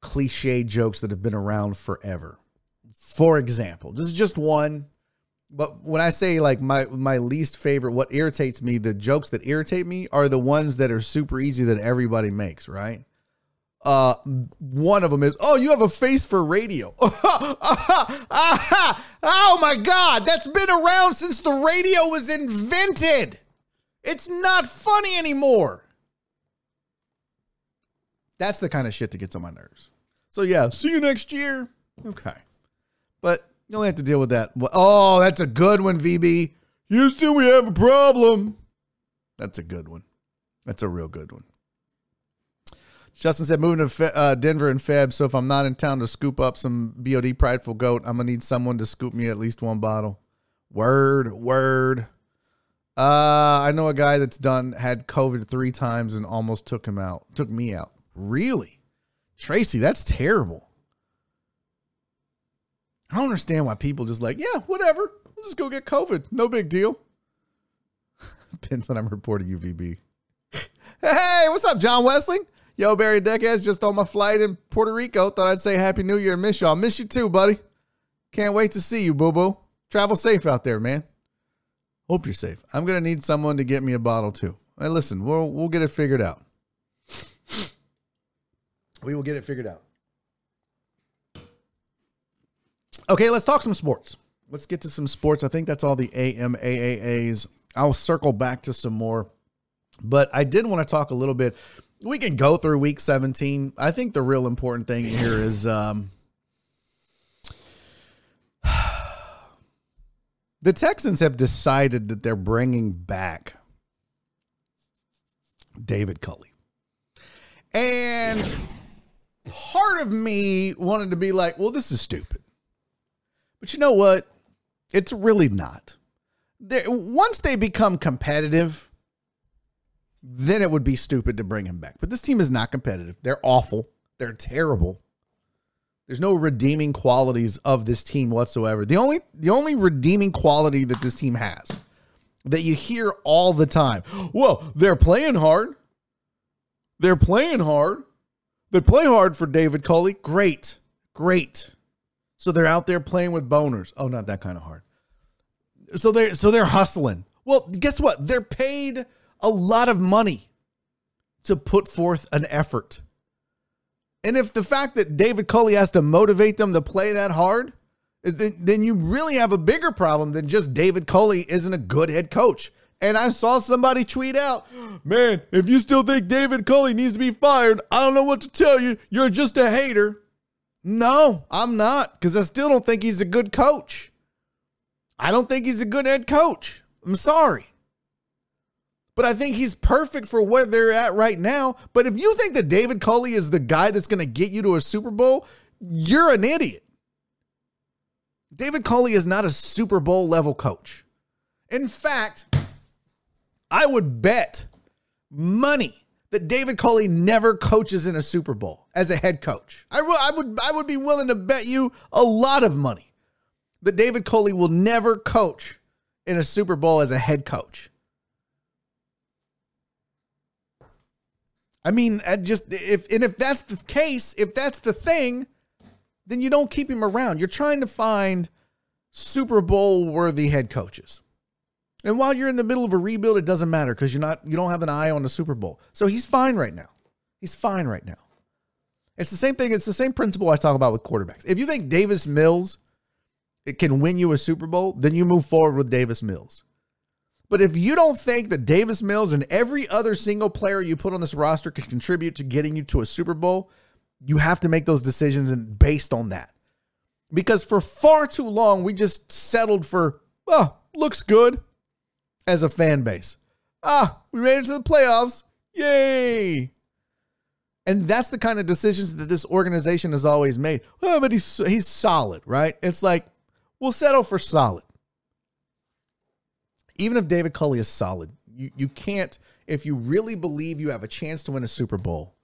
cliche jokes that have been around forever. For example, this is just one, but when I say like my my least favorite, what irritates me, the jokes that irritate me are the ones that are super easy that everybody makes, right? Uh, one of them is, oh, you have a face for radio. oh my God, that's been around since the radio was invented. It's not funny anymore. That's the kind of shit that gets on my nerves. So yeah, see you next year. Okay. But you only have to deal with that. Oh, that's a good one, VB. Houston, we have a problem. That's a good one. That's a real good one. Justin said, moving to Fe- uh, Denver in Feb. So if I'm not in town to scoop up some BOD Prideful Goat, I'm going to need someone to scoop me at least one bottle. Word, word. Uh, I know a guy that's done, had COVID three times and almost took him out, took me out. Really? Tracy, that's terrible. I don't understand why people just like, yeah, whatever. We'll just go get COVID. No big deal. Depends on I'm reporting UVB. hey, what's up, John Wesley? Yo, Barry Decades, just on my flight in Puerto Rico. Thought I'd say Happy New Year miss y'all. Miss you too, buddy. Can't wait to see you, boo boo. Travel safe out there, man. Hope you're safe. I'm gonna need someone to get me a bottle too. Hey, listen, we'll we'll get it figured out. We will get it figured out. Okay, let's talk some sports. Let's get to some sports. I think that's all the AMAAAs. I'll circle back to some more, but I did want to talk a little bit. We can go through week 17. I think the real important thing here is um, the Texans have decided that they're bringing back David Culley. And part of me wanted to be like, well, this is stupid. But you know what? It's really not. They're, once they become competitive, then it would be stupid to bring him back. But this team is not competitive. They're awful. They're terrible. There's no redeeming qualities of this team whatsoever. The only the only redeeming quality that this team has that you hear all the time. Well, they're playing hard. They're playing hard. They play hard for David Culley. Great. Great. So they're out there playing with boners. Oh, not that kind of hard. So they're so they're hustling. Well, guess what? They're paid a lot of money to put forth an effort. And if the fact that David Culley has to motivate them to play that hard, then, you really have a bigger problem than just David Culley isn't a good head coach. And I saw somebody tweet out, man, if you still think David Culley needs to be fired, I don't know what to tell you. You're just a hater. No, I'm not, because I still don't think he's a good coach. I don't think he's a good head coach. I'm sorry. But I think he's perfect for where they're at right now. But if you think that David Culley is the guy that's going to get you to a Super Bowl, you're an idiot. David Culley is not a Super Bowl level coach. In fact, I would bet money that David Culley never coaches in a Super Bowl as a head coach. I, w- I would I would be willing to bet you a lot of money that David Culley will never coach in a Super Bowl as a head coach. I mean, I just if and if that's the case, if that's the thing, then you don't keep him around. You're trying to find Super Bowl worthy head coaches. And while you're in the middle of a rebuild, it doesn't matter because you're not you don't have an eye on the Super Bowl. So he's fine right now. He's fine right now. It's the same thing. It's the same principle I talk about with quarterbacks. If you think Davis Mills it can win you a Super Bowl, then you move forward with Davis Mills. But if you don't think that Davis Mills and every other single player you put on this roster can contribute to getting you to a Super Bowl, you have to make those decisions and based on that. Because for far too long, we just settled for, oh, looks good as a fan base. Ah, we made it to the playoffs. Yay. And that's the kind of decisions that this organization has always made. Oh, but he's he's solid, right? It's like we'll settle for solid. Even if David Culley is solid, you, you can't, if you really believe you have a chance to win a Super Bowl,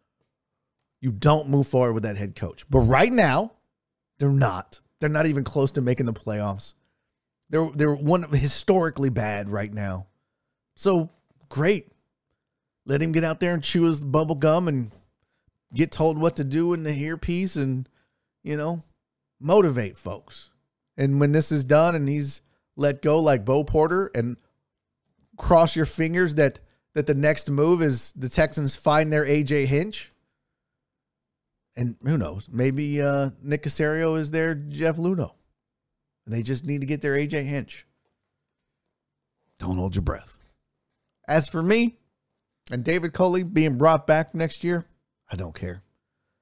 you don't move forward with that head coach. But right now, they're not. They're not even close to making the playoffs. They're they're one of historically bad right now. So great. Let him get out there and chew his bubble gum and get told what to do in the earpiece and, you know, motivate folks. And when this is done and he's let go like Bo Porter and cross your fingers that that the next move is the Texans find their AJ Hinch. And who knows? Maybe uh, Nick Caserio is their Jeff Luhnow. And they just need to get their AJ Hinch. Don't hold your breath. As for me and David Culley being brought back next year, I don't care.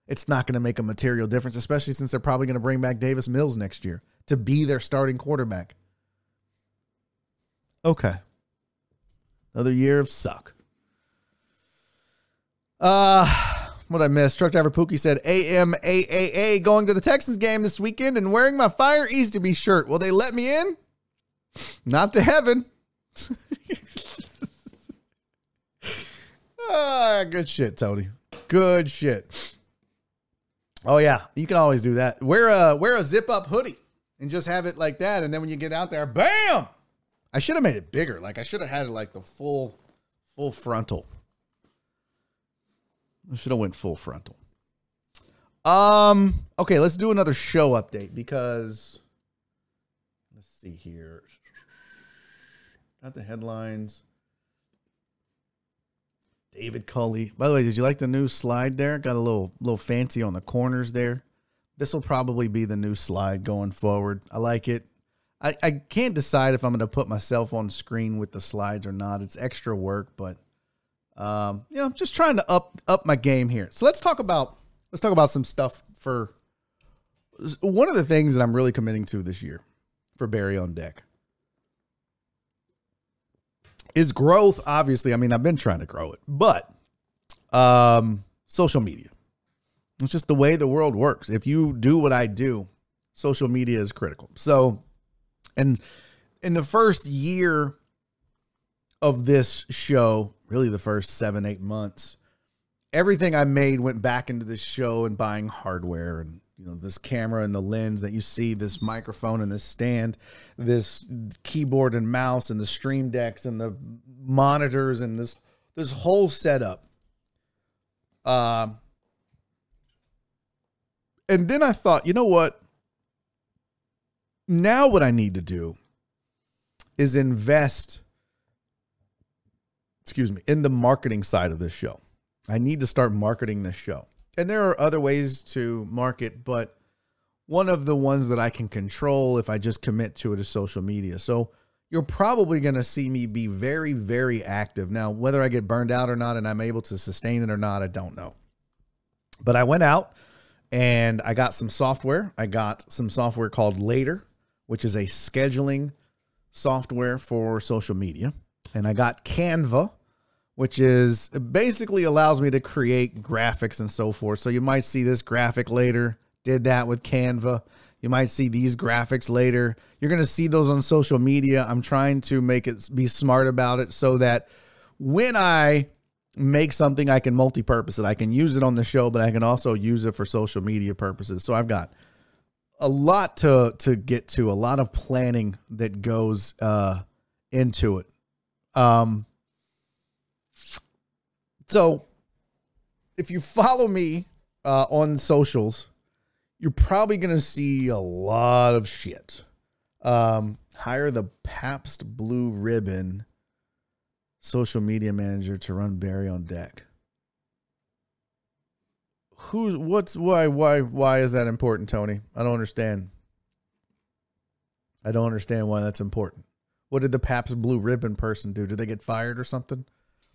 It's not going to make a material difference, especially since they're probably going to bring back Davis Mills next year to be their starting quarterback. Okay. Another year of suck. Uh what I missed. Truck driver Pookie said AMAAA going to the Texans game this weekend and wearing my Fire Easterby shirt. Will they let me in? Not to heaven. ah, good shit, Tony. Good shit. Oh yeah, you can always do that. Wear a wear a zip up hoodie and just have it like that, and then when you get out there, bam! I should have made it bigger. Like I should have had like the full full frontal. I should have went full frontal. Um. Okay, let's do another show update because let's see here. Got the headlines. David Culley. By the way, did you like the new slide there? Got a little little fancy on the corners there. This will probably be the new slide going forward. I like it. I, I can't decide if I'm going to put myself on screen with the slides or not. It's extra work, but um, you know, I'm just trying to up up my game here. So let's talk about let's talk about some stuff for one of the things that I'm really committing to this year for Barry on deck is growth. Obviously, I mean, I've been trying to grow it, but um, social media. It's just the way the world works. If you do what I do, social media is critical. So, and in the first year of this show, really the first seven, eight months, everything I made went back into this show and buying hardware and you know this camera and the lens that you see, this microphone and this stand, this keyboard and mouse and the stream decks and the monitors and this this whole setup. Um, uh, and then I thought, you know what? Now what I need to do is invest excuse me, in the marketing side of this show. I need to start marketing this show. And there are other ways to market, but one of the ones that I can control if I just commit to it is social media. So you're probably going to see me be very, very active. Now, whether I get burned out or not and I'm able to sustain it or not, I don't know. But I went out and I got some software. I got some software called Later, which is a scheduling software for social media. And I got Canva, which is basically allows me to create graphics and so forth. So you might see this graphic later. Did that with Canva. You might see these graphics later. You're going to see those on social media. I'm trying to make it be smart about it so that when I make something I can multi-purpose it. I can use it on the show, but I can also use it for social media purposes. So I've got a lot to to get to, a lot of planning that goes uh into it. Um so if you follow me uh, on socials, you're probably going to see a lot of shit. Um, hire the Pabst Blue Ribbon social media manager to run Barry on deck. Who's what's why why why is that important, Tony? I don't understand. I don't understand why that's important. What did the Pabst Blue Ribbon person do? Did they get fired or something?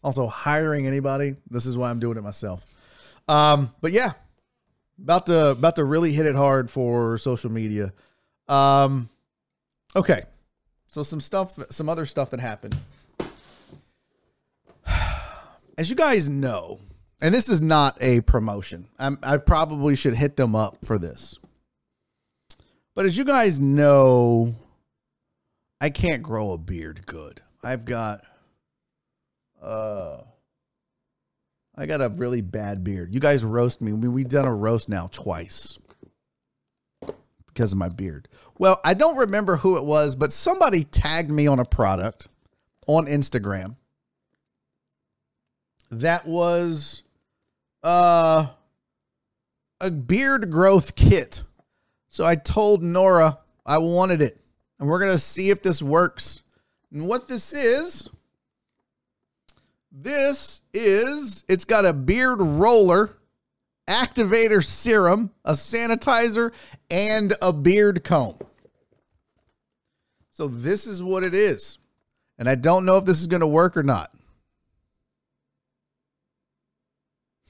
Also, hiring anybody. This is why I'm doing it myself. Um, but yeah, about to about to really hit it hard for social media. Um, okay, so some stuff, some other stuff that happened. As you guys know, and this is not a promotion. I'm, I probably should hit them up for this. But as you guys know, I can't grow a beard good. I've got uh I got a really bad beard. You guys roast me. Mean, we've done a roast now twice because of my beard. Well, I don't remember who it was, but somebody tagged me on a product on Instagram that was uh a beard growth kit. So I told Nora I wanted it. And we're going to see if this works. And what this is, this is, it's got a beard roller, activator serum, a sanitizer, and a beard comb. So this is what it is. And I don't know if this is going to work or not.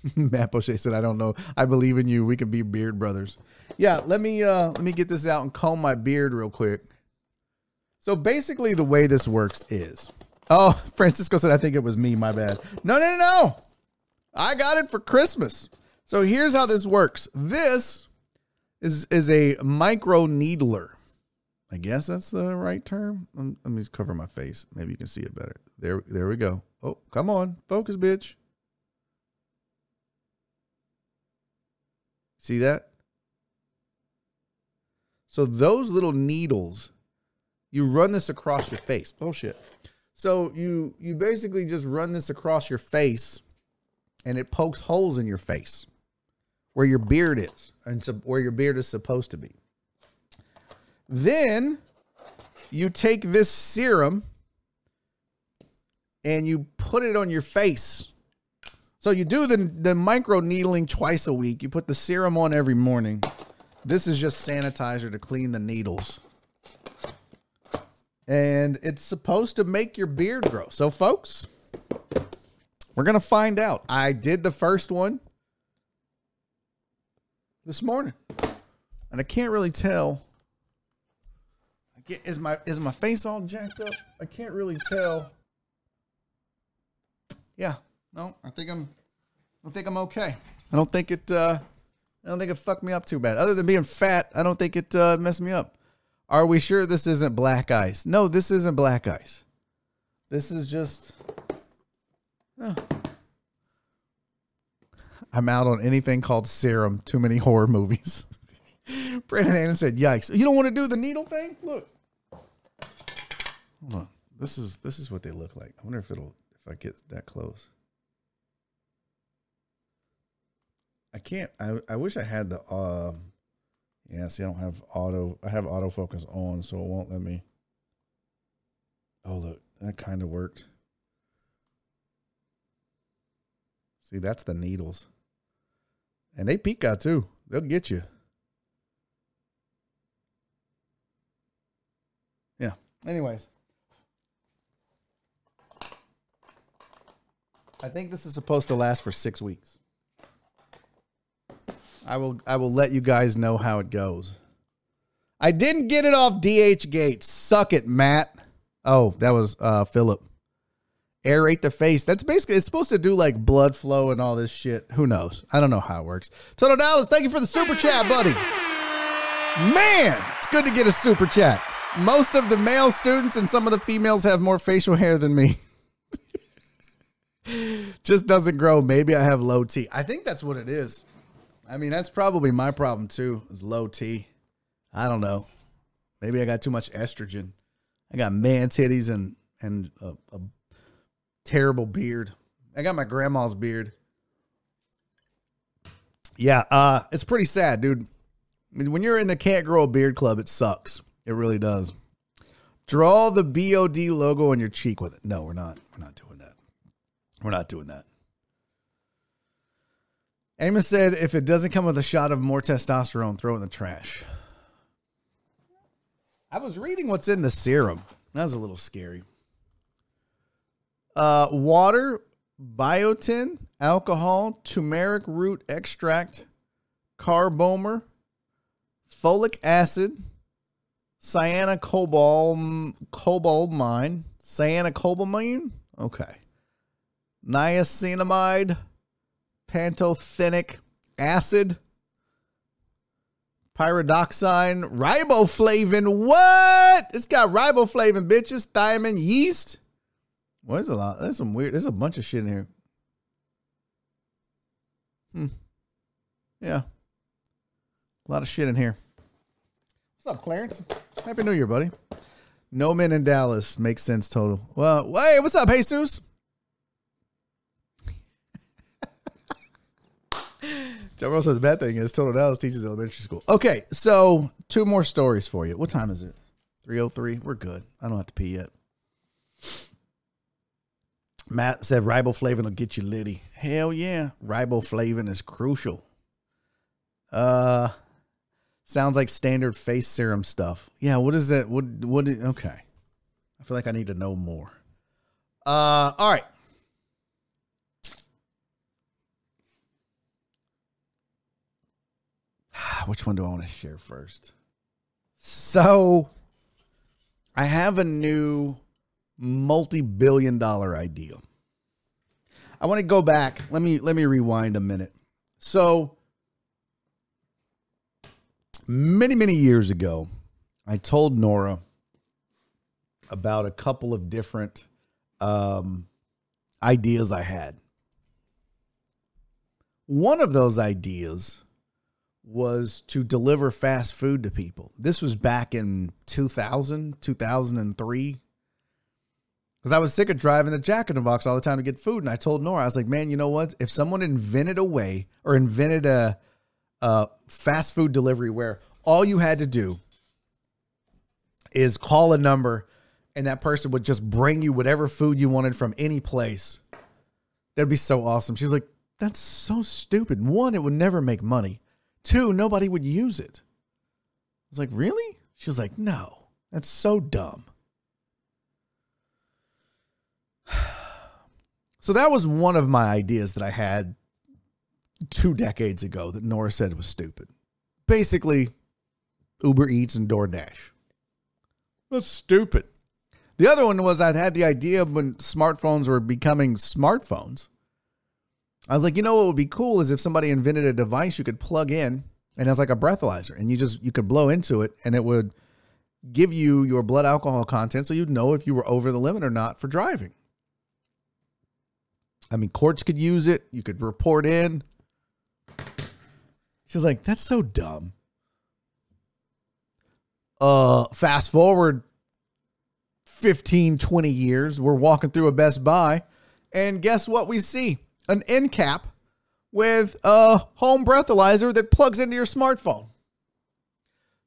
Matt O'Shea said, "I don't know. I believe in you. We can be beard brothers." Yeah, let me uh let me get this out and comb my beard real quick. So basically, the way this works is, oh, Francisco said, "I think it was me. My bad." No, no, no, no. I got it for Christmas. So here's how this works. This is is a micro needler. I guess that's the right term. Let me cover my face. Maybe you can see it better. There, there we go. Oh, come on, focus, bitch. See that? So those little needles, you run this across your face. Oh shit. So you you basically just run this across your face and it pokes holes in your face where your beard is and so, where your beard is supposed to be. Then you take this serum and you put it on your face so you do the the micro needling twice a week. You put the serum on every morning. This is just sanitizer to clean the needles. And it's supposed to make your beard grow. So folks, we're going to find out. I did the first one this morning. And I can't really tell is my is my face all jacked up? I can't really tell. Yeah, no, I think I'm I think I'm okay. I don't think it uh I don't think it fucked me up too bad. Other than being fat, I don't think it uh, messed me up. Are we sure this isn't black ice? No, this isn't black ice. This is just. I'm out on anything called serum. Too many horror movies. Brandon Anderson said, "Yikes! You don't want to do the needle thing? Look, hold on. This is this is what they look like. I wonder if it'll if I get that close." I can't. I I wish I had the. Uh, yeah, see, I don't have auto. I have autofocus on, so it won't let me. Oh, look, that kind of worked. See, that's the needles, and they peek out too. They'll get you. Yeah. Anyways. I think this is supposed to last for six weeks. I will I will let you guys know how it goes. I didn't get it off DH Gate. Suck it, Matt. Oh, that was uh Philip. Aerate the face. That's basically it's supposed to do like blood flow and all this shit. Who knows? I don't know how it works. Toto Dallas, thank you for the super chat, buddy. Man, it's good to get a super chat. Most of the male students and some of the females have more facial hair than me. Just doesn't grow. Maybe I have low T. I think that's what it is. I mean, that's probably my problem too. Is low T. I don't know. Maybe I got too much estrogen. I got man titties and and a, a terrible beard. I got my grandma's beard. Yeah, uh, it's pretty sad, dude. When you're in the can't grow a beard club, it sucks. It really does. Draw the BOD logo on your cheek with it. No, we're not. We're not doing that. We're not doing that. Amos said if it doesn't come with a shot of more testosterone, throw it in the trash. I was reading what's in the serum. That was a little scary. Uh, water, biotin, alcohol, turmeric root extract, carbomer, folic acid, cyanocobal cobalamine, cyanocobalamin. Okay. Niacinamide, pantothenic acid, pyridoxine, riboflavin. What? It's got riboflavin, bitches. Thiamine, yeast. Well, there's a lot. There's some weird. There's a bunch of shit in here. Hmm. Yeah. A lot of shit in here. What's up, Clarence? Happy New Year, buddy. No men in Dallas makes sense total. Well, hey, what's up, Jesus? Joe Ross says the bad thing is Total Dallas teaches elementary school. Okay, so two more stories for you. What time is it? 303. We're good. I don't have to pee yet. Matt said riboflavin will get you litty. Hell yeah. Riboflavin is crucial. Uh sounds like standard face serum stuff. Yeah, what is that? What what okay. I feel like I need to know more. Uh all right. Which one do I want to share first? So I have a new multi-billion dollar idea. I want to go back. Let me let me rewind a minute. So many many years ago, I told Nora about a couple of different um, ideas I had. One of those ideas was to deliver fast food to people. This was back in 2000, 2003. Because I was sick of driving the Jack in the Box all the time to get food. And I told Nora, I was like, man, you know what? If someone invented a way or invented a, a fast food delivery where all you had to do is call a number and that person would just bring you whatever food you wanted from any place, that'd be so awesome. She was like, that's so stupid. One, it would never make money. Two, nobody would use it. I was like, really? She was like, no, that's so dumb. So that was one of my ideas that I had two decades ago that Nora said was stupid. Basically, Uber Eats and DoorDash. That's stupid. The other one was I'd had the idea when smartphones were becoming smartphones. I was like, you know what would be cool is if somebody invented a device you could plug in and it was like a breathalyzer and you just you could blow into it and it would give you your blood alcohol content so you'd know if you were over the limit or not for driving. I mean, courts could use it. You could report in. She's like, that's so dumb. Uh, fast forward 15, 20 years, we're walking through a Best Buy, and guess what we see? An end cap with a home breathalyzer that plugs into your smartphone.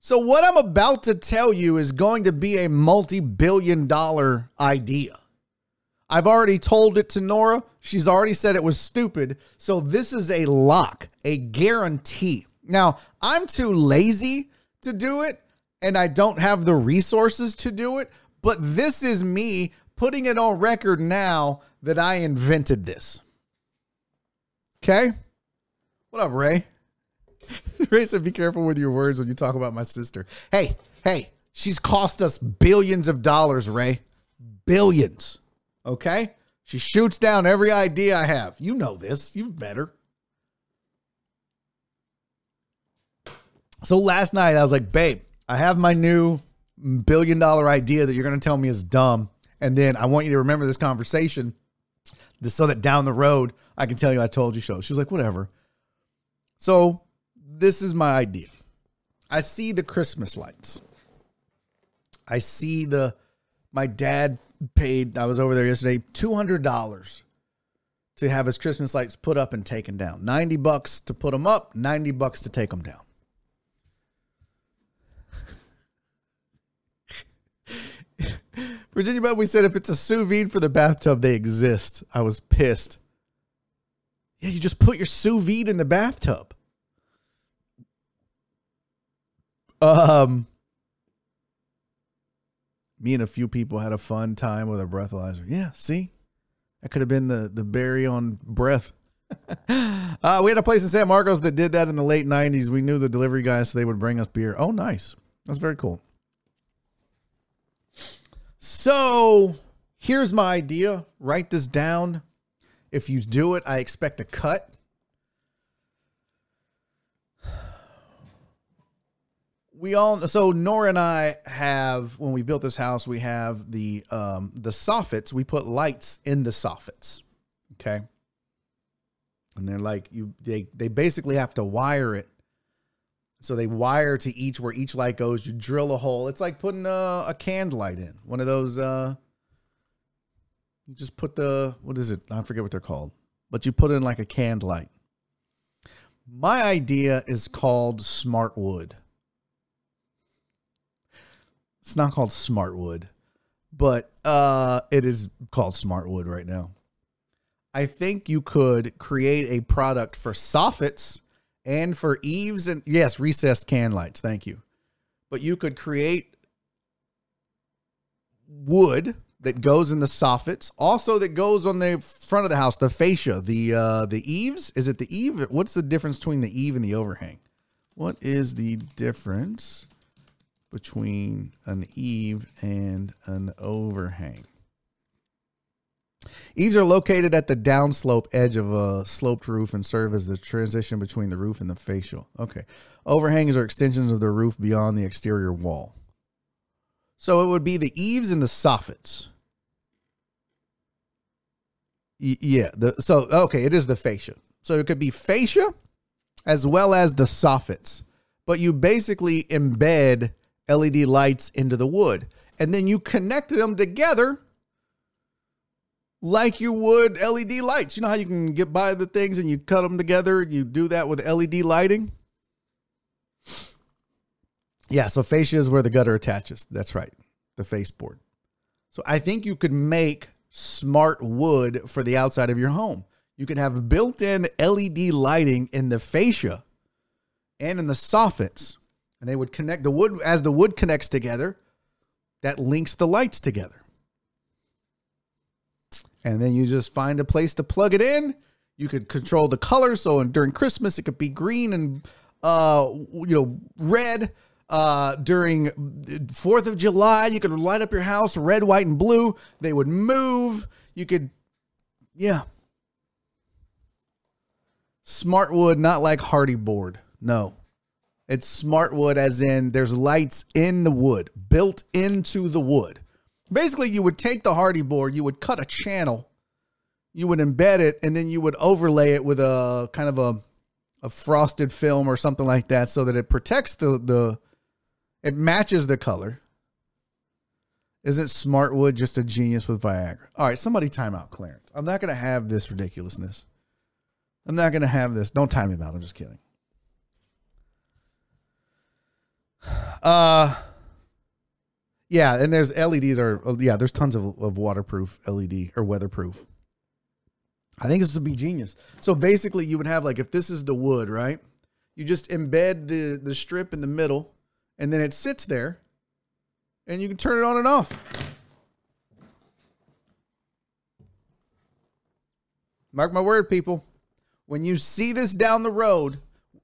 So, what I'm about to tell you is going to be a multi billion dollar idea. I've already told it to Nora. She's already said it was stupid. So this is a lock, a guarantee. Now, I'm too lazy to do it and I don't have the resources to do it, but this is me putting it on record now that I invented this. Okay? What up, Ray? Ray said, be careful with your words when you talk about my sister. Hey, hey, she's cost us billions of dollars, Ray. Billions. Okay? She shoots down every idea I have. You know this. You've met her. So last night I was like, babe, I have my new billion dollar idea that you're going to tell me is dumb. And then I want you to remember this conversation so that down the road I can tell you I told you so. She's like, whatever. So this is my idea. I see the Christmas lights. I see the my dad paid, I was over there yesterday, $200 to have his Christmas lights put up and taken down. 90 bucks to put them up, 90 bucks to take them down. Virginia Buttonweed said if it's a sous vide for the bathtub, they exist. I was pissed. Yeah, you just put your sous vide in the bathtub. Um, me and a few people had a fun time with a breathalyzer. Yeah, see, that could have been the the Barry on breath. uh, we had a place in San Marcos that did that in the late '90s. We knew the delivery guys, so they would bring us beer. Oh, nice. That's very cool. So here's my idea. Write this down. If you do it, I expect a cut. We all so Nora and I have when we built this house, we have the um the soffits. We put lights in the soffits. Okay. And they're like you they they basically have to wire it. So they wire to each where each light goes. You drill a hole. It's like putting a, a candle light in. One of those uh you just put the what is it? I forget what they're called. But you put in like a canned light. My idea is called smart wood. It's not called smart wood, but uh, it is called smart wood right now. I think you could create a product for soffits and for eaves and yes, recessed can lights. Thank you. But you could create wood that goes in the soffits, also that goes on the front of the house, the fascia, the uh, the eaves. Is it the eave? What's the difference between the eave and the overhang? What is the difference between an eave and an overhang. Eaves are located at the downslope edge of a sloped roof and serve as the transition between the roof and the fascia. Okay. Overhangs are extensions of the roof beyond the exterior wall. So it would be the eaves and the soffits. Yeah. The, so, okay, it is the fascia. So it could be fascia as well as the soffits. But you basically embed LED lights into the wood. And then you connect them together like you would LED lights. You know how you can get by the things and you cut them together? You do that with LED lighting? Yeah, so fascia is where the gutter attaches. That's right, the face board. So I think you could make smart wood for the outside of your home. You could have built in LED lighting in the fascia and in the soffits and they would connect the wood as the wood connects together that links the lights together. And then you just find a place to plug it in. You could control the color so during christmas it could be green and uh you know red uh during 4th of july you could light up your house red white and blue. They would move. You could yeah. Smart wood not like Hardie board. No. It's smart wood, as in there's lights in the wood, built into the wood. Basically, you would take the Hardie board, you would cut a channel, you would embed it, and then you would overlay it with a kind of a, a frosted film or something like that so that it protects the, the it matches the color. Isn't Smartwood just a genius with Viagra? All right, somebody time out Clarence. I'm not going to have this ridiculousness. I'm not going to have this. Don't time him out. I'm just kidding. Uh yeah, and there's LEDs are yeah, there's tons of, of waterproof LED or weatherproof. I think this would be genius. So basically you would have like if this is the wood, right? You just embed the the strip in the middle and then it sits there and you can turn it on and off. Mark my word, people. When you see this down the road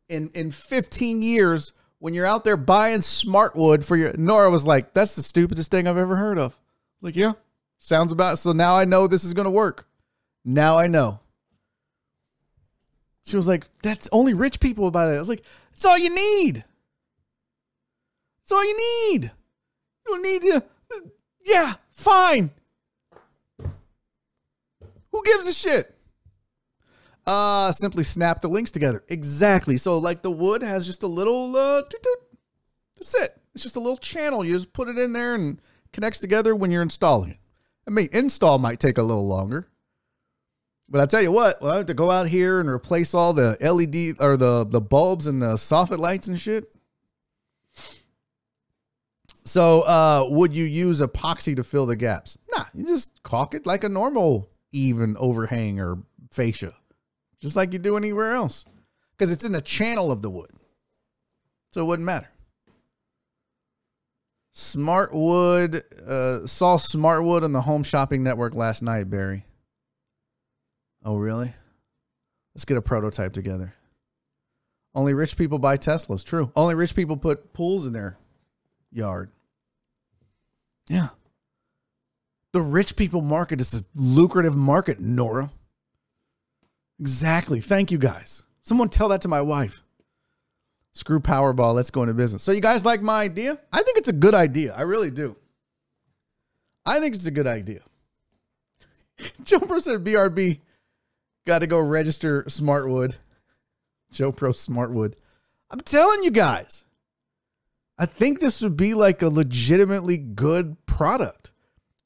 in in 15 years, when you're out there buying Smartwood for your Nora was like, that's the stupidest thing I've ever heard of. Like, yeah, sounds about so now I know this is gonna work. Now I know. She was like, that's only rich people buy that. I was like, that's all you need. That's all you need. You don't need to Yeah, fine. Who gives a shit? Uh, simply snap the links together. Exactly. So like the wood has just a little uh that's it. It's just a little channel. You just put it in there and connects together when you're installing it. I mean, install might take a little longer. But I tell you what, well, I have to go out here and replace all the LED or the the bulbs and the soffit lights and shit. So, uh, would you use epoxy to fill the gaps? Nah, you just caulk it like a normal even overhang or fascia, just like you do anywhere else, because it's in the channel of the wood, so it wouldn't matter. Smartwood uh, saw Smartwood on the Home Shopping Network last night, Barry. Oh, really? Let's get a prototype together. Only rich people buy Teslas. True. Only rich people put pools in their yard. Yeah. The rich people market is a lucrative market, Nora. Exactly. Thank you guys. Someone tell that to my wife. Screw Powerball. Let's go into business. So, you guys like my idea? I think it's a good idea. I really do. I think it's a good idea. Joe Pro said BRB got to go register Smartwood. Joe Pro Smartwood. I'm telling you guys, I think this would be like a legitimately good product.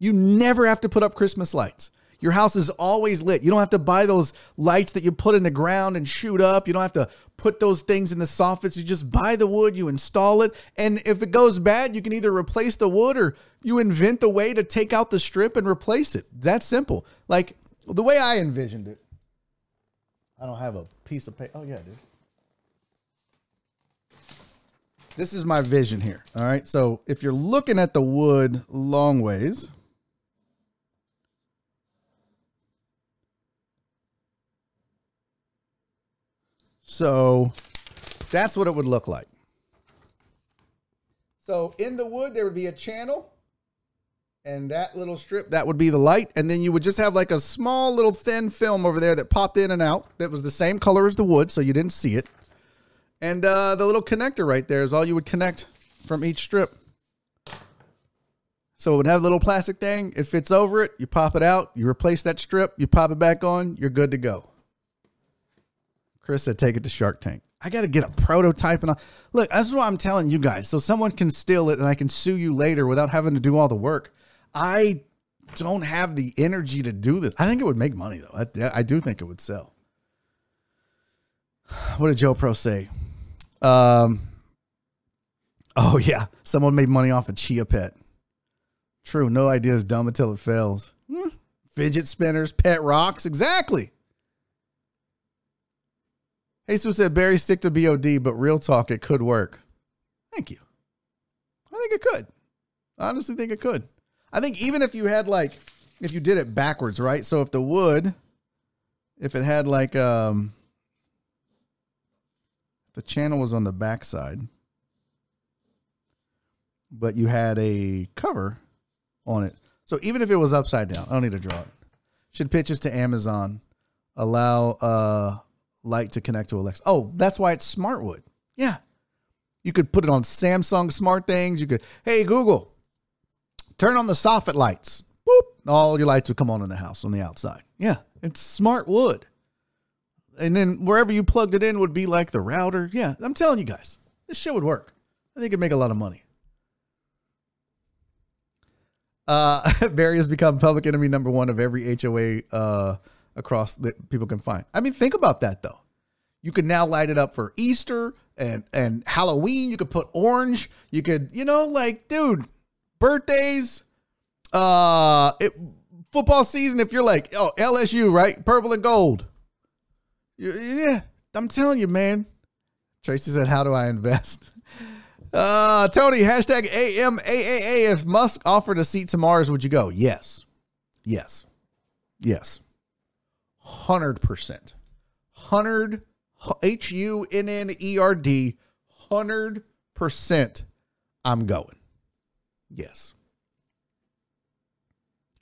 You never have to put up Christmas lights. Your house is always lit. You don't have to buy those lights that you put in the ground and shoot up. You don't have to put those things in the soffits. You just buy the wood, you install it, and if it goes bad, you can either replace the wood or you invent the way to take out the strip and replace it. That's simple. Like the way I envisioned it. I don't have a piece of paper. Oh yeah, dude. This is my vision here. All right. So if you're looking at the wood long ways, so that's what it would look like. So in the wood, there would be a channel, and that little strip, that would be the light. And then you would just have like a small little thin film over there that popped in and out that was the same color as the wood, so you didn't see it. And uh, the little connector right there is all you would connect from each strip. So it would have a little plastic thing. It fits over it. You pop it out. You replace that strip. You pop it back on. You're good to go. Chris said, take it to Shark Tank. I got to get a prototype and all. Look, that's what I'm telling you guys. So someone can steal it and I can sue you later without having to do all the work. I don't have the energy to do this. I think it would make money though. I, I do think it would sell. What did Joe Pro say? Um, oh yeah, someone made money off a chia pet. True, no idea is dumb until it fails. Hmm. Fidget spinners, pet rocks, exactly. Hey, Jesus said Barry stick to BOD, but real talk, it could work. Thank you. I think it could. I honestly think it could. I think even if you had like if you did it backwards, right? So if the wood, if it had like um the channel was on the backside, but you had a cover on it. So even if it was upside down, I don't need to draw it. Should pitches to Amazon allow uh light to connect to Alexa? Oh, that's why it's SmartWood. Yeah. You could put it on Samsung smart things. You could, hey Google, turn on the soffit lights. Boop. All your lights would come on in the house on the outside. Yeah. It's smart wood and then wherever you plugged it in would be like the router. Yeah, I'm telling you guys, this shit would work. I think it'd make a lot of money. Uh, Barry has become public enemy number one of every HOA uh, across that people can find. I mean, think about that though. You could now light it up for Easter and and Halloween. You could put orange. You could, you know, like, dude, birthdays, uh, it, football season. If you're like, oh, LSU, right, purple and gold yeah, I'm telling you, man. Tracy said, "How do I invest?" Uh, Tony, hashtag AMAAA. If Musk offered a seat to Mars, would you go? Yes. Yes. Yes. 100%. 100, H U N N E R D, 100% I'm going. Yes.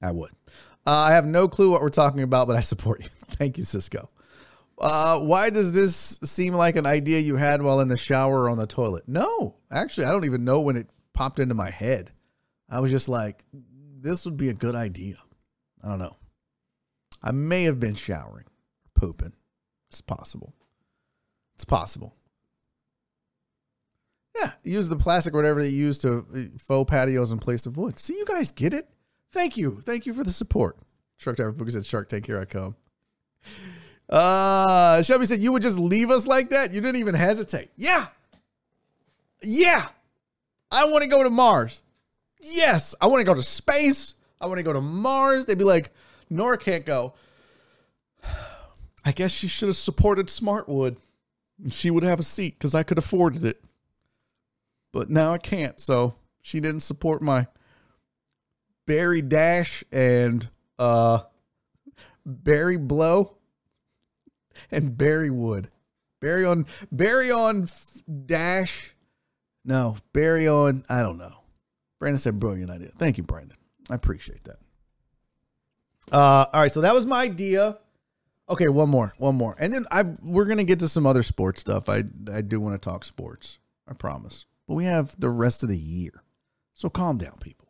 I would. Uh, I have no clue what we're talking about, but I support you. Thank you, Cisco. Uh, why does this seem like an idea you had while in the shower or on the toilet? No, actually, I don't even know when it popped into my head. I was just like, this would be a good idea. I don't know. I may have been showering, pooping. It's possible. It's possible. Yeah, use the plastic or whatever they use to uh, faux patios in place of wood. See, you guys get it. Thank you. Thank you for the support. Shark Tower Book said, Shark Tank, here I come. Uh, Shelby said, You would just leave us like that? You didn't even hesitate. Yeah. Yeah. I want to go to Mars. Yes, I want to go to space. I want to go to Mars. They'd be like, Nora can't go. I guess she should have supported Smartwood. She would have a seat because I could afforded it. But now I can't, so she didn't support my Barry Dash and uh Barry Blow and Barry Wood. Barry on Barry on Dash. No, Barry on I don't know. Brandon said brilliant idea. Thank you, Brandon. I appreciate that. Uh all right, so that was my idea. Okay, one more, one more. And then I we're gonna get to some other sports stuff. I I do want to talk sports. I promise. But we have the rest of the year. So calm down, people.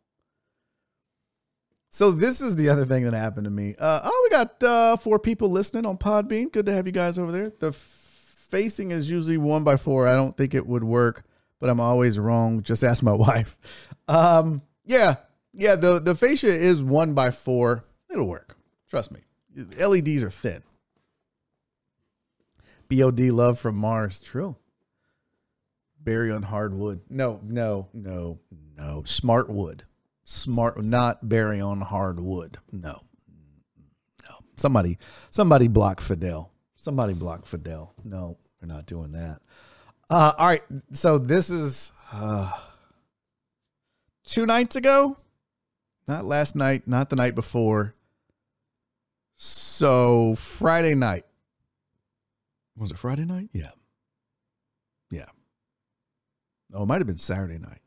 So this is the other thing that happened to me. Uh, oh, we got uh, four people listening on Podbean. Good to have you guys over there. The facing is usually one by four. I don't think it would work, but I'm always wrong. Just ask my wife. Um, yeah, yeah. The the fascia is one by four. It'll work. Trust me. LEDs are thin. BOD love from Mars. True. Barry on hardwood. No, no, no, no. Smart wood. Smart, not Barry on hardwood. No, no. Somebody, somebody block Fidel. Somebody block Fidel. No, we're not doing that. Uh, all right. So this is uh, two nights ago. Not last night. Not the night before. So Friday night. Was it Friday night? Yeah. Yeah. Oh, it might have been Saturday night.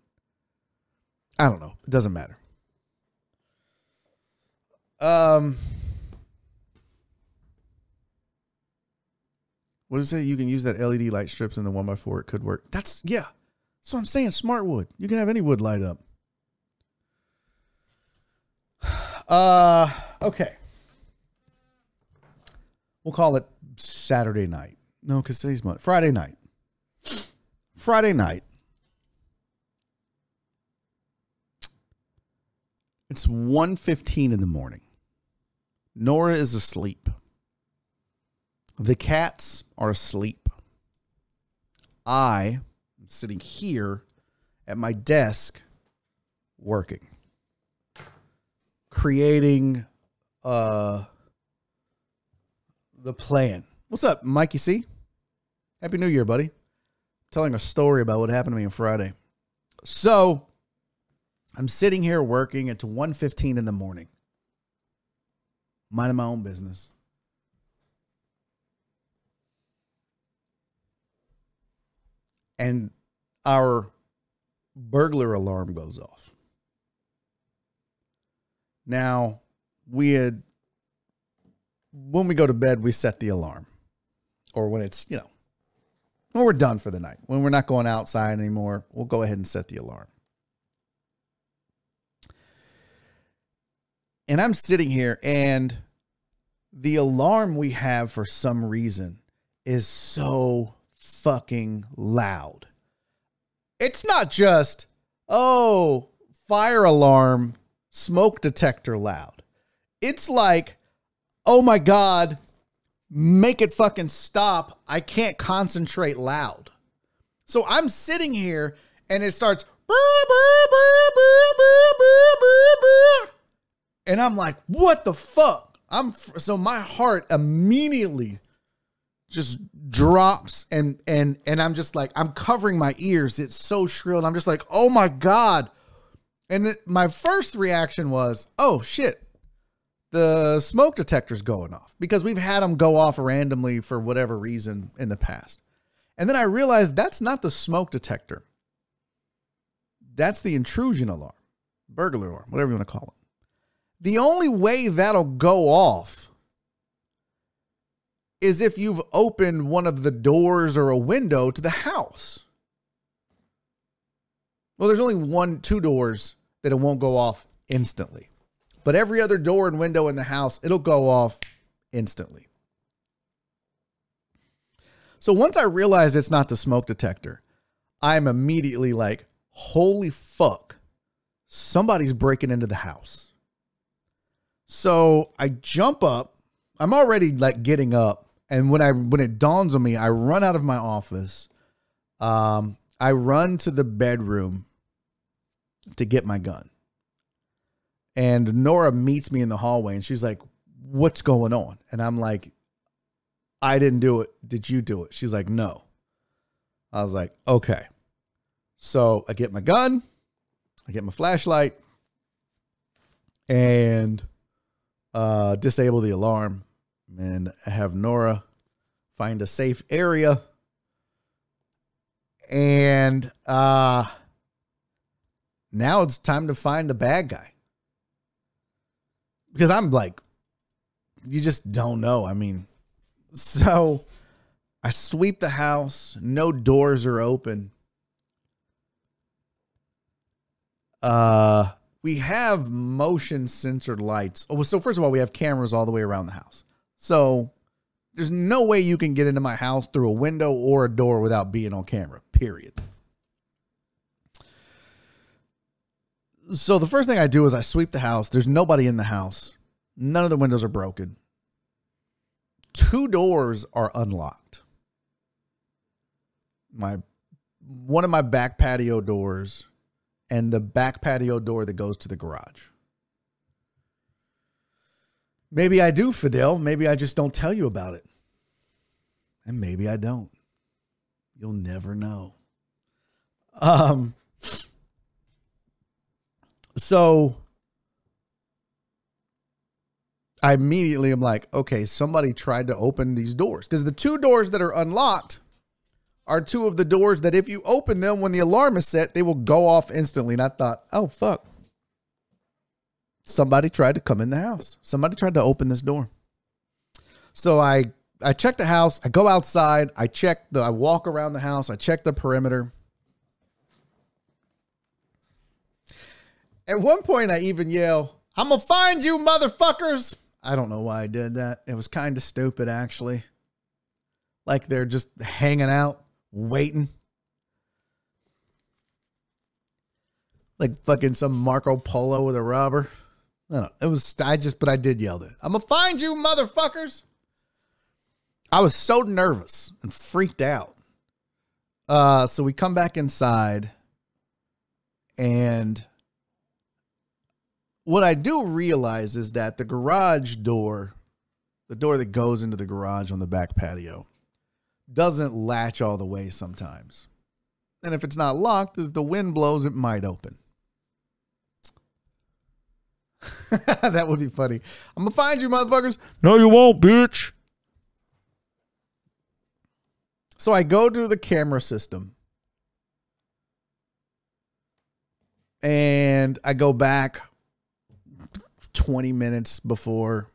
I don't know. It doesn't matter. Um, what does it say? You can use that LED light strips in the one by four. It could work. That's yeah. What I'm saying. Smart wood. You can have any wood light up. Uh, okay. We'll call it Saturday night. No, because today's Monday. Friday night. Friday night. It's 1.15 in the morning. Nora is asleep. The cats are asleep. I am sitting here at my desk working, creating uh, the plan. What's up, Mikey C? Happy New Year, buddy. telling a story about what happened to me on Friday. So, I'm sitting here working. It's 1.15 in the morning. Minding my own business. And our burglar alarm goes off. Now, we had, when we go to bed, we set the alarm. Or when it's, you know, when we're done for the night, when we're not going outside anymore, we'll go ahead and set the alarm. And I'm sitting here, and the alarm we have for some reason is so fucking loud. It's not just, oh, fire alarm, smoke detector loud. It's like, oh my God, make it fucking stop. I can't concentrate loud. So I'm sitting here and it starts. And I'm like, what the fuck? I'm so my heart immediately just drops and and and I'm just like I'm covering my ears. It's so shrill. And I'm just like, oh my god. And it, my first reaction was, oh shit, the smoke detector's going off because we've had them go off randomly for whatever reason in the past. And then I realized that's not the smoke detector. That's the intrusion alarm, burglar alarm, whatever you want to call it. The only way that'll go off is if you've opened one of the doors or a window to the house. Well, there's only one, two doors that it won't go off instantly. But every other door and window in the house, it'll go off instantly. So once I realize it's not the smoke detector, I'm immediately like, holy fuck, somebody's breaking into the house. So I jump up. I'm already like getting up, and when I when it dawns on me, I run out of my office. Um, I run to the bedroom to get my gun And Nora meets me in the hallway and she's like, What's going on? And I'm like, I didn't do it. Did you do it? She's like, No. I was like, Okay. So I get my gun, I get my flashlight, and uh, disable the alarm and have Nora find a safe area. And uh, now it's time to find the bad guy. Because I'm like, you just don't know. I mean, so I sweep the house, no doors are open. Uh, we have motion censored lights. Oh, so first of all, we have cameras all the way around the house. So there's no way you can get into my house through a window or a door without being on camera. Period. So the first thing I do is I sweep the house. There's nobody in the house. None of the windows are broken. Two doors are unlocked. My one of my back patio doors and the back patio door that goes to the garage. Maybe I do, Fidel. Maybe I just don't tell you about it. And maybe I don't. You'll never know. Um so I immediately am like, okay, somebody tried to open these doors because the two doors that are unlocked are two of the doors that if you open them when the alarm is set, they will go off instantly. And I thought, oh, fuck. Somebody tried to come in the house. Somebody tried to open this door. So I I check the house. I go outside. I check the I walk around the house. I check the perimeter. At one point I even yell, "I'm to find you motherfuckers." I don't know why I did that. It was kind of stupid actually. Like they're just hanging out waiting. Like fucking some Marco Polo with a robber. I don't know. It was I just but I did yell that. I'm gonna find you, motherfuckers. I was so nervous and freaked out. Uh so we come back inside and what I do realize is that the garage door, the door that goes into the garage on the back patio, doesn't latch all the way sometimes. And if it's not locked, if the wind blows, it might open. that would be funny. I'm gonna find you, motherfuckers. No, you won't, bitch. So I go to the camera system and I go back 20 minutes before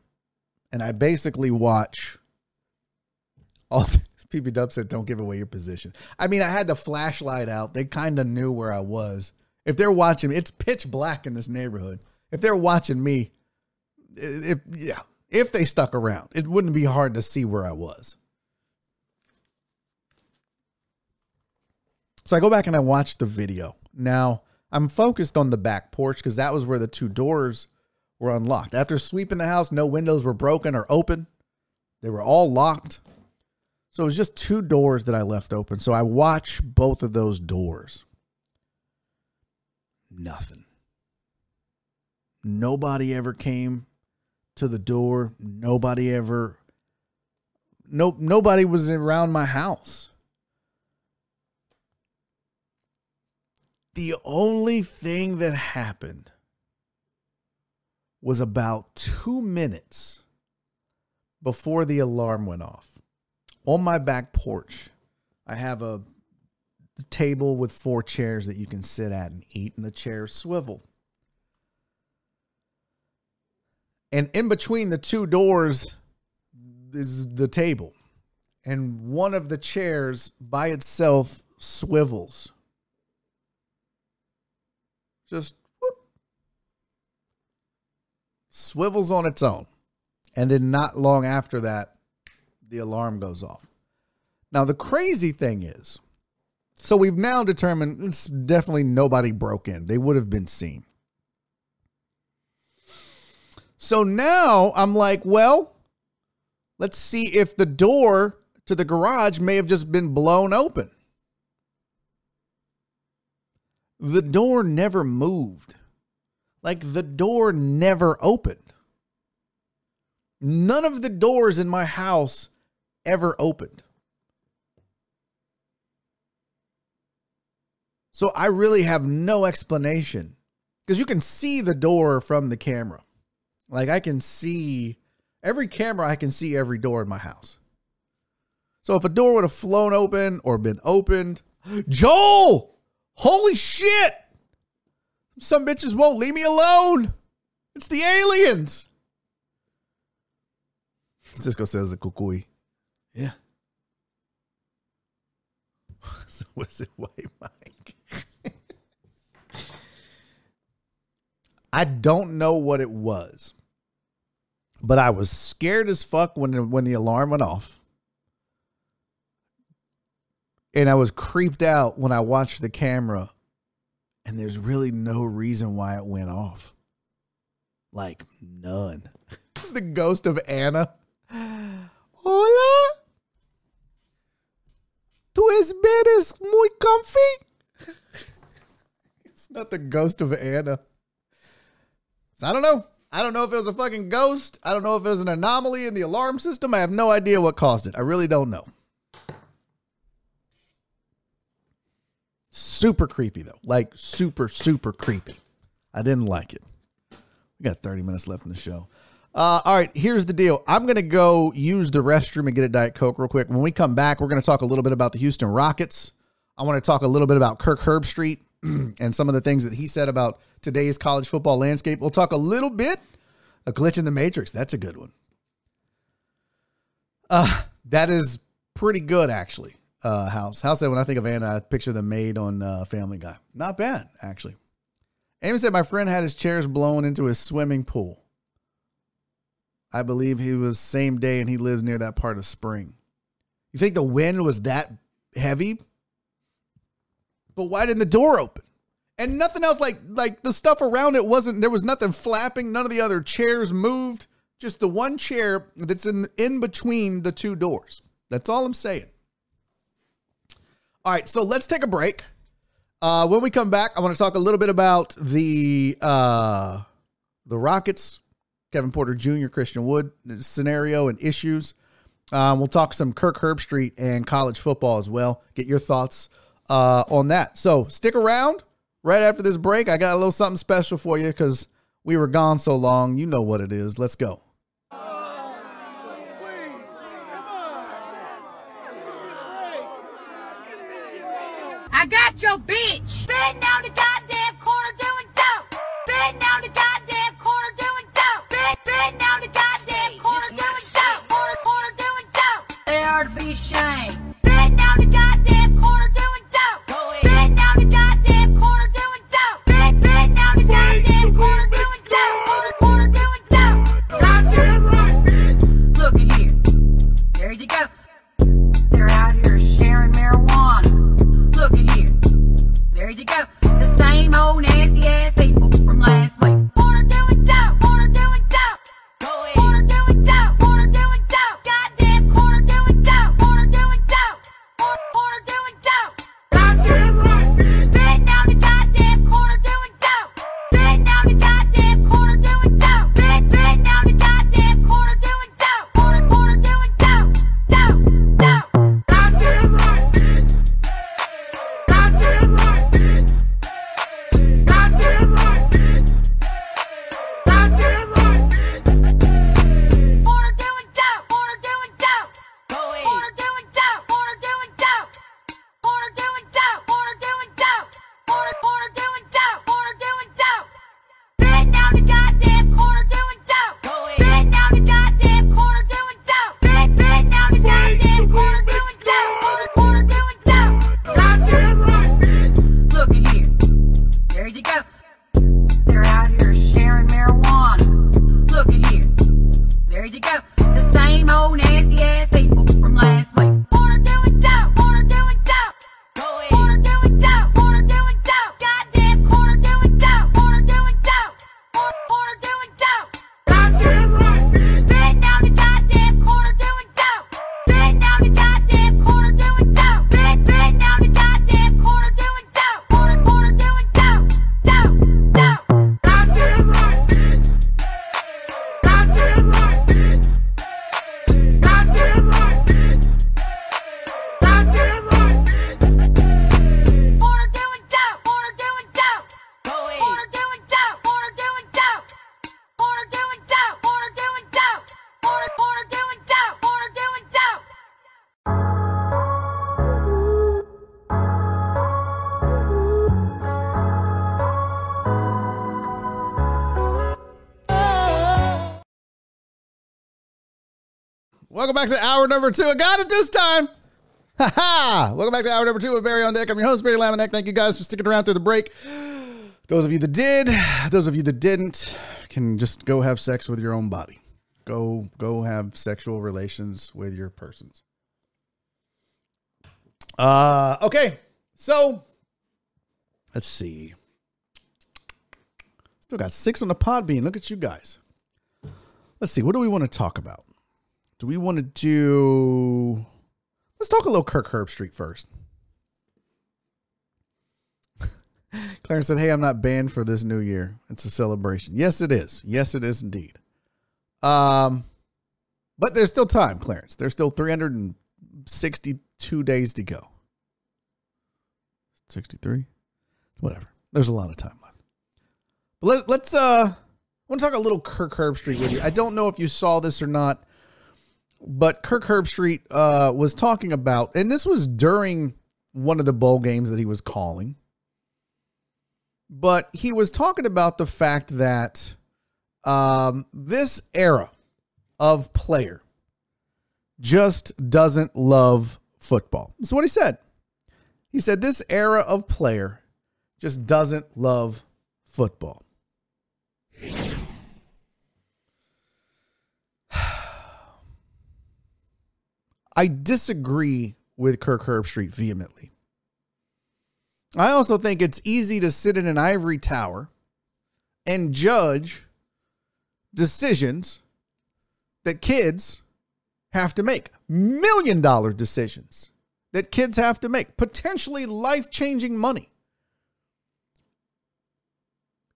and I basically watch all PB Dub said, "Don't give away your position." I mean, I had the flashlight out; they kind of knew where I was. If they're watching it's pitch black in this neighborhood. If they're watching me, if yeah, if they stuck around, it wouldn't be hard to see where I was. So I go back and I watch the video. Now I'm focused on the back porch because that was where the two doors were unlocked. After sweeping the house, no windows were broken or open. They were all locked. So it was just two doors that I left open. So I watch both of those doors. Nothing. Nobody ever came to the door. Nobody ever no nobody was around my house. The only thing that happened was about 2 minutes before the alarm went off on my back porch, I have a table with four chairs that you can sit at and eat, and the chairs swivel. And in between the two doors is the table. And one of the chairs by itself swivels. Just whoop, swivels on its own. And then not long after that, the alarm goes off. Now, the crazy thing is, so we've now determined it's definitely nobody broke in. They would have been seen. So now I'm like, well, let's see if the door to the garage may have just been blown open. The door never moved. Like the door never opened. None of the doors in my house ever opened. So I really have no explanation because you can see the door from the camera. Like I can see every camera, I can see every door in my house. So if a door would have flown open or been opened, Joel, holy shit! Some bitches won't leave me alone. It's the aliens. Cisco says the kukui. Yeah. so was it White Mike? I don't know what it was, but I was scared as fuck when when the alarm went off, and I was creeped out when I watched the camera, and there's really no reason why it went off, like none. It's the ghost of Anna. Hola. Tu esperes muy comfy. it's not the ghost of Anna. So I don't know. I don't know if it was a fucking ghost. I don't know if it was an anomaly in the alarm system. I have no idea what caused it. I really don't know. Super creepy though. Like super, super creepy. I didn't like it. We got 30 minutes left in the show. Uh, all right, here's the deal. I'm going to go use the restroom and get a Diet Coke real quick. When we come back, we're going to talk a little bit about the Houston Rockets. I want to talk a little bit about Kirk Herbstreit and some of the things that he said about today's college football landscape. We'll talk a little bit a glitch in the matrix. That's a good one. Uh, that is pretty good actually. Uh, House House said when I think of Anna, I picture the maid on uh, Family Guy. Not bad actually. Amy said my friend had his chairs blown into his swimming pool. I believe he was same day and he lives near that part of spring. You think the wind was that heavy? But why didn't the door open? And nothing else like like the stuff around it wasn't there was nothing flapping, none of the other chairs moved, just the one chair that's in in between the two doors. That's all I'm saying. All right, so let's take a break. Uh, when we come back, I want to talk a little bit about the uh, the Rockets Kevin Porter Jr., Christian Wood scenario and issues. Um, we'll talk some Kirk Herbstreit and college football as well. Get your thoughts uh, on that. So stick around. Right after this break, I got a little something special for you because we were gone so long. You know what it is. Let's go. I got your bitch sitting down the number two. I got it this time. Ha ha! Welcome back to hour number two with Barry on deck. I'm your host, Barry Laminack. Thank you guys for sticking around through the break. Those of you that did, those of you that didn't, can just go have sex with your own body. Go, go have sexual relations with your persons. Uh, okay. So, let's see. Still got six on the Podbean. Look at you guys. Let's see. What do we want to talk about? Do we want to do. Let's talk a little Kirk Herbstreit first. Clarence said, Hey, I'm not banned for this new year. It's a celebration. Yes, it is. Yes, it is indeed. Um, but there's still time, Clarence. There's still 362 days to go. 63? Whatever. There's a lot of time left. But let, let's uh I want to talk a little Kirk Herbstreit with you. I don't know if you saw this or not, but Kirk Herbstreit uh was talking about, and this was during one of the bowl games that he was calling. But he was talking about the fact that um, this era of player just doesn't love football. That's what he said. He said this era of player just doesn't love football. I disagree with Kirk Herbstreit vehemently. I also think it's easy to sit in an ivory tower and judge decisions that kids have to make. Million dollar decisions that kids have to make, potentially life changing money.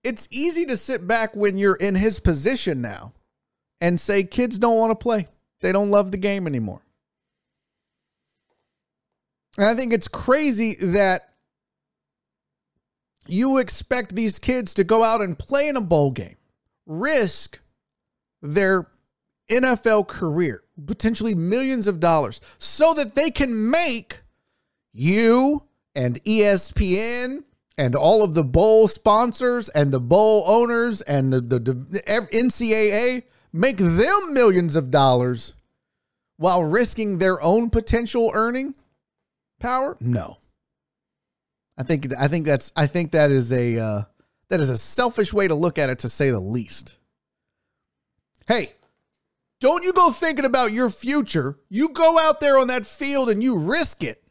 It's easy to sit back when you're in his position now and say kids don't want to play. They don't love the game anymore. And I think it's crazy that you expect these kids to go out and play in a bowl game, risk their NFL career, potentially millions of dollars, so that they can make you and ESPN and all of the bowl sponsors and the bowl owners and the, the, the NCAA make them millions of dollars while risking their own potential earning power? No. I think I think that's I think that is a uh, that is a selfish way to look at it to say the least. Hey, don't you go thinking about your future. You go out there on that field and you risk it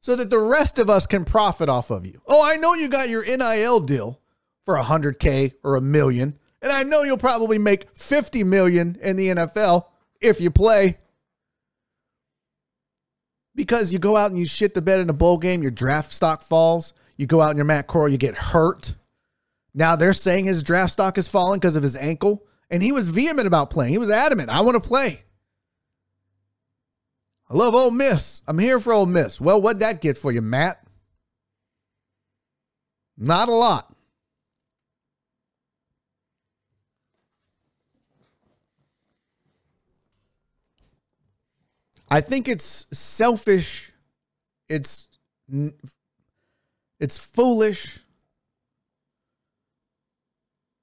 so that the rest of us can profit off of you. Oh, I know you got your NIL deal for a 100k or a million, and I know you'll probably make 50 million in the NFL if you play because you go out and you shit the bed in a bowl game, your draft stock falls. You go out in your Matt Corral, you get hurt. Now they're saying his draft stock is falling because of his ankle. And he was vehement about playing. He was adamant. I want to play. I love Ole Miss. I'm here for Ole Miss. Well, what'd that get for you, Matt? Not a lot. I think it's selfish. It's it's foolish.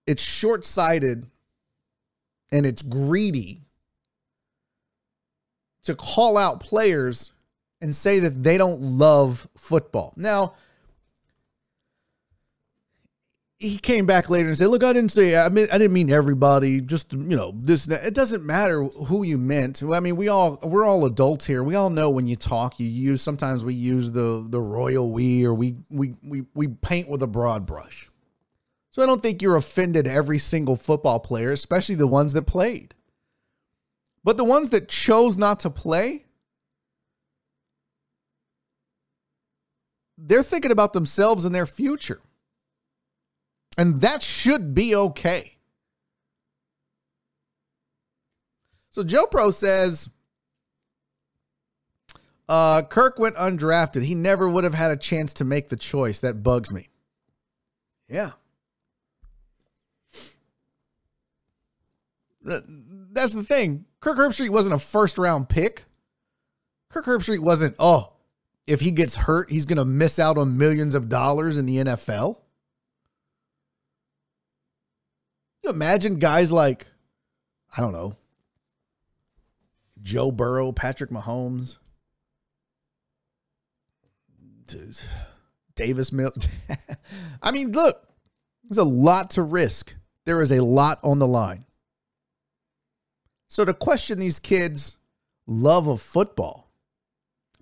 It's short-sighted and it's greedy to call out players and say that they don't love football. Now, he came back later and said, "Look, I didn't say I mean I didn't mean everybody. Just you know this. It doesn't matter who you meant. I mean we all we're all adults here. We all know when you talk, you use sometimes we use the the royal we or we we we we paint with a broad brush. So I don't think you're offended every single football player, especially the ones that played. But the ones that chose not to play, they're thinking about themselves and their future. And that should be okay. So Joe Pro says uh, Kirk went undrafted. He never would have had a chance to make the choice. That bugs me. Yeah. That's the thing. Kirk Herbstreit wasn't a first round pick. Kirk Herbstreit wasn't, oh, if he gets hurt, he's going to miss out on millions of dollars in the NFL. You imagine guys like, I don't know, Joe Burrow, Patrick Mahomes, Davis Mills. I mean, look, there's a lot to risk. There is a lot on the line. So to question these kids' love of football,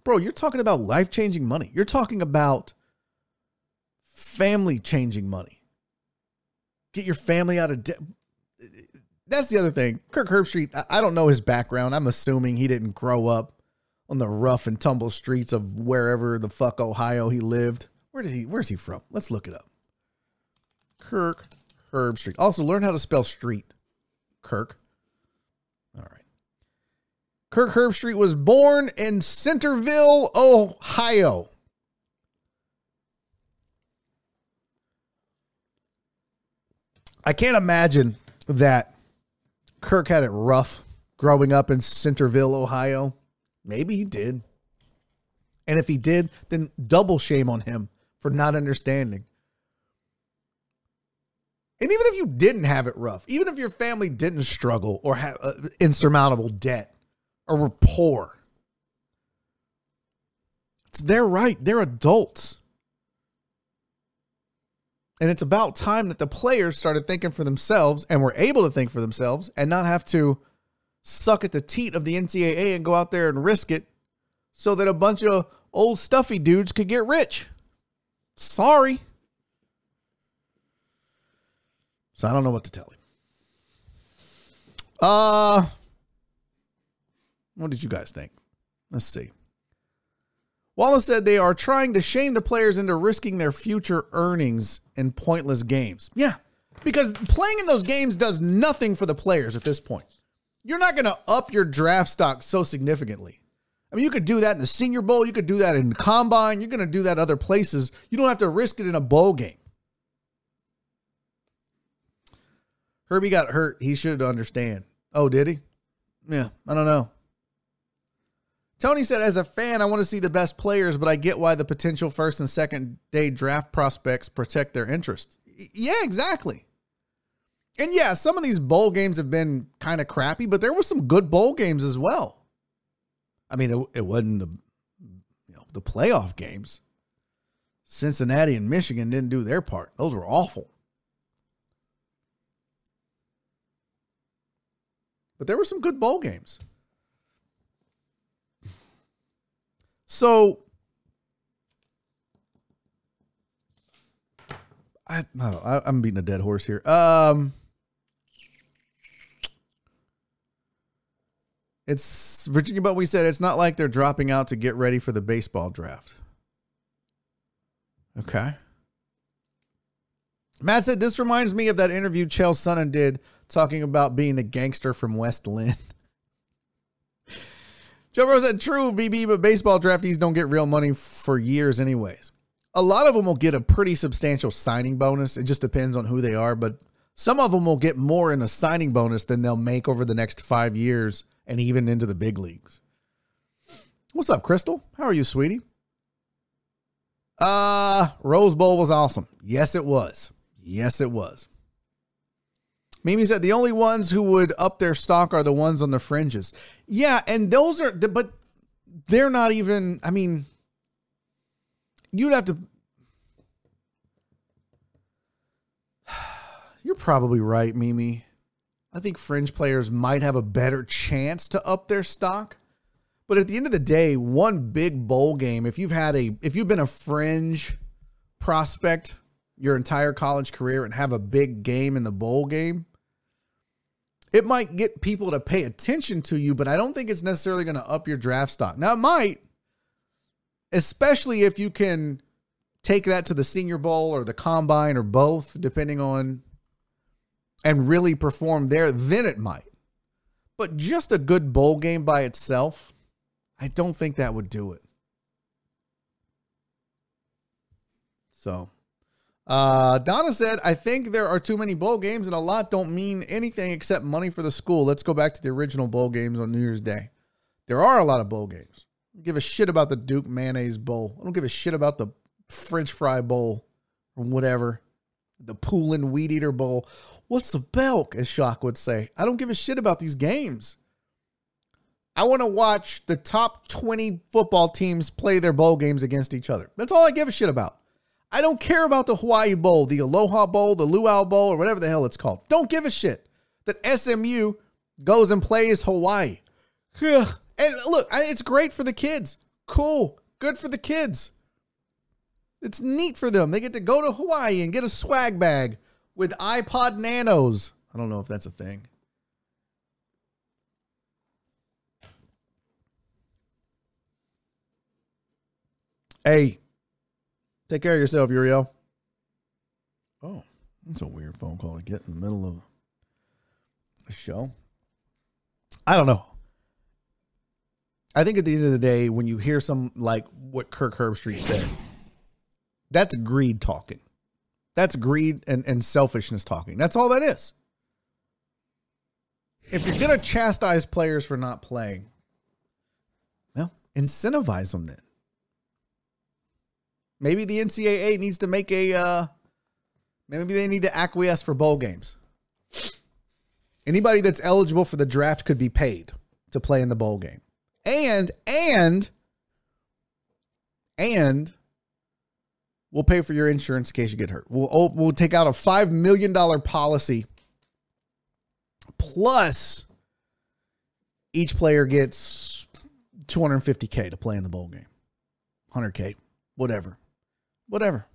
bro, you're talking about life changing money. You're talking about family changing money. Get your family out of debt. That's the other thing. Kirk Herbstreit, I don't know his background. I'm assuming he didn't grow up on the rough and tumble streets of wherever the fuck Ohio he lived. Where did he where's he from? Let's look it up. Kirk Herbstreit. Also learn how to spell street. Kirk. All right. Kirk Herbstreit was born in Centerville, Ohio. I can't imagine that Kirk had it rough growing up in Centerville, Ohio. Maybe he did. And if he did, then double shame on him for not understanding. And even if you didn't have it rough, even if your family didn't struggle or have uh, insurmountable debt or were poor, it's their right. They're adults. And it's about time that the players started thinking for themselves and were able to think for themselves and not have to suck at the teat of the NCAA and go out there and risk it so that a bunch of old stuffy dudes could get rich. Sorry. So I don't know what to tell him. Uh what did you guys think? Let's see. Wallace said they are trying to shame the players into risking their future earnings in pointless games. Yeah, because playing in those games does nothing for the players at this point. You're not going to up your draft stock so significantly. I mean, you could do that in the Senior Bowl, you could do that in Combine, you're going to do that other places. You don't have to risk it in a bowl game. Herbie got hurt. He should understand. Oh, did he? Yeah, I don't know. Tony said, as a fan, I want to see the best players, but I get why the potential first and second day draft prospects protect their interest. Yeah, exactly. And yeah, some of these bowl games have been kind of crappy, but there were some good bowl games as well. I mean, it, it wasn't the you know the playoff games. Cincinnati and Michigan didn't do their part; those were awful. But there were some good bowl games. So I, I, I'm beating a dead horse here. Um It's Virginia, but we said it's not like they're dropping out to get ready for the baseball draft. Okay. Matt said this reminds me of that interview Chael Sonnen did talking about being a gangster from West Linn. Joe Burrow said, true, BB, but baseball draftees don't get real money for years, anyways. A lot of them will get a pretty substantial signing bonus. It just depends on who they are, but some of them will get more in a signing bonus than they'll make over the next five years and even into the big leagues. What's up, Crystal? How are you, sweetie? Uh, Rose Bowl was awesome. Yes, it was. Yes, it was. Mimi said the only ones who would up their stock are the ones on the fringes. Yeah, and those are, but they're not even, I mean, you'd have to. You're probably right, Mimi. I think fringe players might have a better chance to up their stock. But at the end of the day, one big bowl game, if you've had a if you've been a fringe prospect your entire college career and have a big game in the bowl game, it might get people to pay attention to you, but I don't think it's necessarily going to up your draft stock. Now it might, especially if you can take that to the senior bowl or the combine or both, depending on and really perform there, then it might. But just a good bowl game by itself, I don't think that would do it. So, uh, Donna said, I think there are too many bowl games and a lot don't mean anything except money for the school. Let's go back to the original bowl games on New Year's Day. There are a lot of bowl games. I don't give a shit about the Duke Mayonnaise Bowl. I don't give a shit about the French Fry Bowl or whatever. The Poulan Weed Eater Bowl. What's the belk, as Shock would say? I don't give a shit about these games. I want to watch the top 20 football teams play their bowl games against each other. That's all I give a shit about. I don't care about the Hawaii Bowl, the Aloha Bowl, the Luau Bowl, or whatever the hell it's called. Don't give a shit that SMU goes and plays Hawaii. and look, it's great for the kids. Cool. Good for the kids. It's neat for them. They get to go to Hawaii and get a swag bag with iPod Nanos. I don't know if that's a thing. Hey, take care of yourself, Uriel. Oh, that's a weird phone call to get in the middle of a show. I don't know. I think at the end of the day, when you hear some like what Kirk Herbstreit said, that's greed talking. That's greed and, and selfishness talking. That's all that is. If you're to chastise players for not playing, well, incentivize them then. Maybe the NCAA needs to make a, uh, maybe they need to acquiesce for bowl games. Anybody that's eligible for the draft could be paid to play in the bowl game. And, and, and we'll pay for your insurance in case you get hurt. We'll, oh, we'll take out a $5 million policy plus each player gets 250K to play in the bowl game. 100K, whatever. Whatever.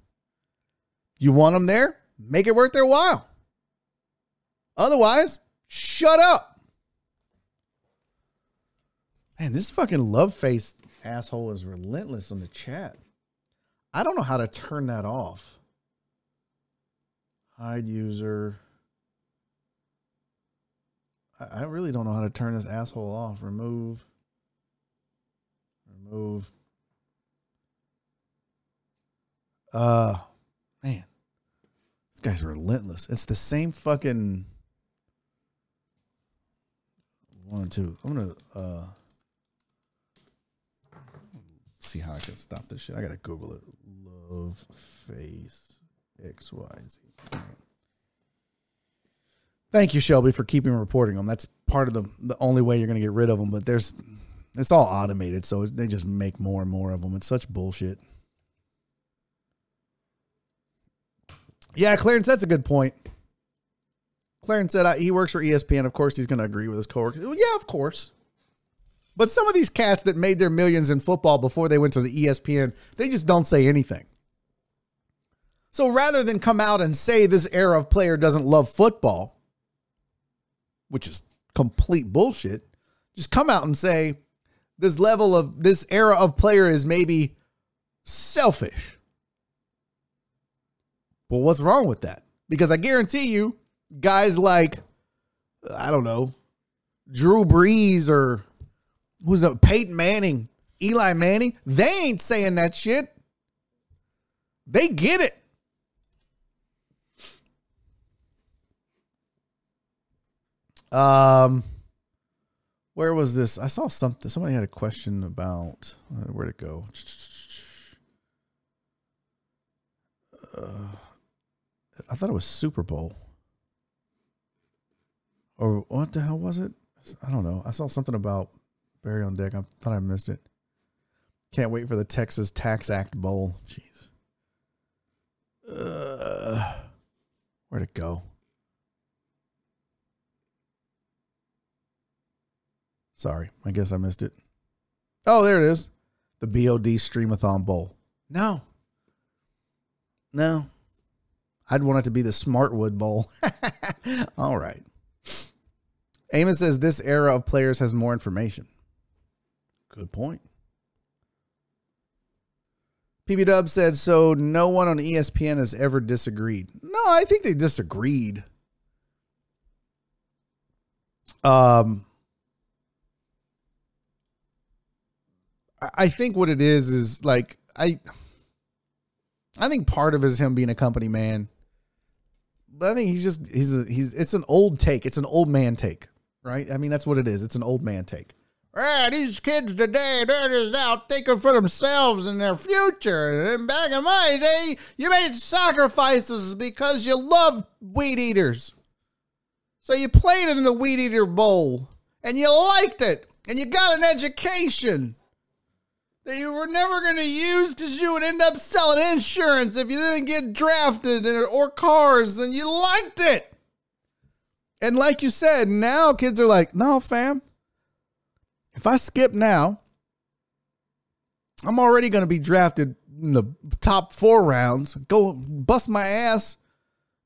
You want them there? Make it worth their while. Otherwise, shut up. Man, this fucking love face asshole is relentless on the chat. I don't know how to turn that off. Hide user. I, really don't know how to turn this asshole off. Remove. Remove. Uh, man, this guy's relentless. It's the same fucking one, two. I'm gonna uh see how I can stop this shit. I gotta Google it. Love face X Y Z. Thank you, Shelby, for keeping reporting them. That's part of the the only way you're gonna get rid of them. But there's it's all automated, so they just make more and more of them. It's such bullshit. Yeah, Clarence, that's a good point. Clarence said uh, he works for ESPN. Of course, he's going to agree with his coworkers. Well, yeah, of course. But some of these cats that made their millions in football before they went to the ESPN, they just don't say anything. So rather than come out and say this era of player doesn't love football, which is complete bullshit, just come out and say this level of this era of player is maybe selfish. Well, what's wrong with that? Because I guarantee you, guys like, I don't know, Drew Brees or who's a Peyton Manning, Eli Manning, they ain't saying that shit. They get it. Um, where was this? I saw something. Somebody had a question about uh, where'd it go? Uh, I thought it was Super Bowl. Or what the hell was it? I don't know. I saw something about Barry on deck. I thought I missed it. Can't wait for the Texas TaxAct Bowl. Jeez. Uh, where'd it go? Sorry, I guess I missed it. Oh, there it is. The BOD Streamathon Bowl. No. No. I'd want it to be the Smartwood Bowl. All right. Amos says this era of players has more information. Good point. PB Dub said, so no one on ESPN has ever disagreed. No, I think they disagreed. Um, I think what it is is like I I think part of it is him being a company man. I think he's just he's a, he's it's an old take. It's an old man take, right? I mean that's what it is. It's an old man take. Ah, these kids today, they're just out thinking for themselves and their future. And back in my day, you made sacrifices because you loved weed eaters. So you played in the weed eater bowl and you liked it. and you got an education that you were never going to use because you would end up selling insurance if you didn't get drafted or, cars and you liked it. And like you said, now kids are like, no, fam. If I skip now, I'm already going to be drafted in the top four rounds. Go bust my ass,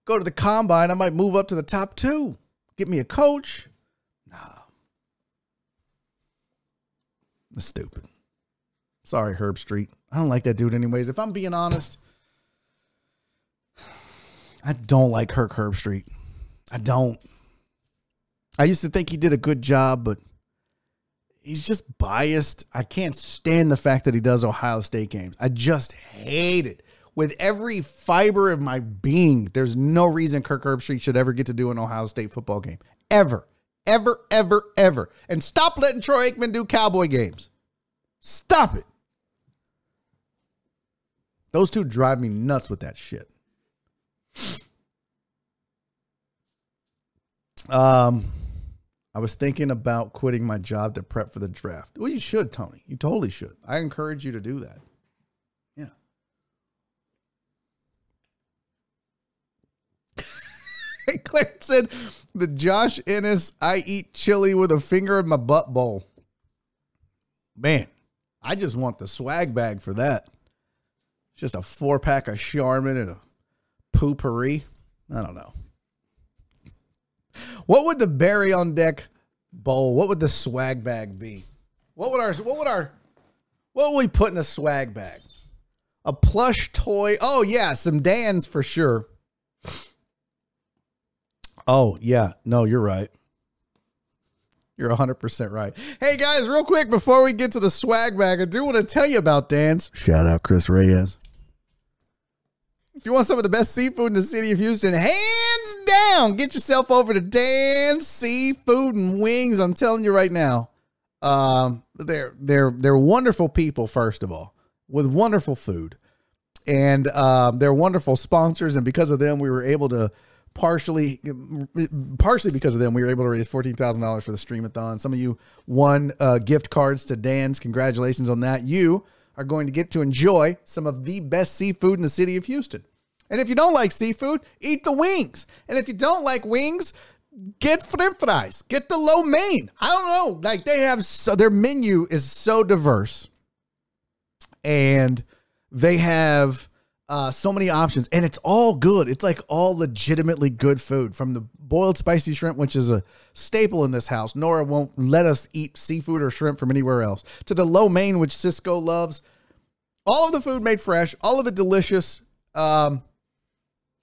go to the combine. I might move up to the top two. Get me a coach. Nah. That's stupid. Sorry, Herbstreit. I don't like that dude, anyways. If I'm being honest, I don't like Kirk Herbstreit. I don't. I used to think he did a good job, but he's just biased. I can't stand the fact that he does Ohio State games. I just hate it. With every fiber of my being, there's no reason Kirk Herbstreit should ever get to do an Ohio State football game. Ever. Ever, ever, ever. And stop letting Troy Aikman do cowboy games. Stop it. Those two drive me nuts with that shit. Um, I was thinking about quitting my job to prep for the draft. Well, you should, Tony. You totally should. I encourage you to do that. Yeah. Claire said, the Josh Ennis, I eat chili with a finger in my butt bowl. Man, I just want the swag bag for that. Just a four pack of Charmin and a Poo-Pourri. I don't know. What would the Barry on deck bowl? What would the swag bag be? What would our what would our what would we put in the swag bag? A plush toy. Oh yeah, some Dan's for sure. Oh yeah, no, you're right. You're 100% right. Hey guys, real quick before we get to the swag bag, I do want to tell you about Dan's. Shout out Chris Reyes. If you want some of the best seafood in the city of Houston, hands down, get yourself over to Dan's Seafood and Wings. I'm telling you right now, um, they're they're they're wonderful people. First of all, with wonderful food, and um, they're wonderful sponsors. And because of them, we were able to partially partially because of them we were able to raise $14000 for the streamathon some of you won uh, gift cards to dan's congratulations on that you are going to get to enjoy some of the best seafood in the city of houston and if you don't like seafood eat the wings and if you don't like wings get french fries get the lo mein i don't know like they have so their menu is so diverse and they have uh, so many options, and it's all good. It's like all legitimately good food from the boiled spicy shrimp, which is a staple in this house. Nora won't let us eat seafood or shrimp from anywhere else, to the lo mein, which Cisco loves. All of the food made fresh, all of it delicious. Um,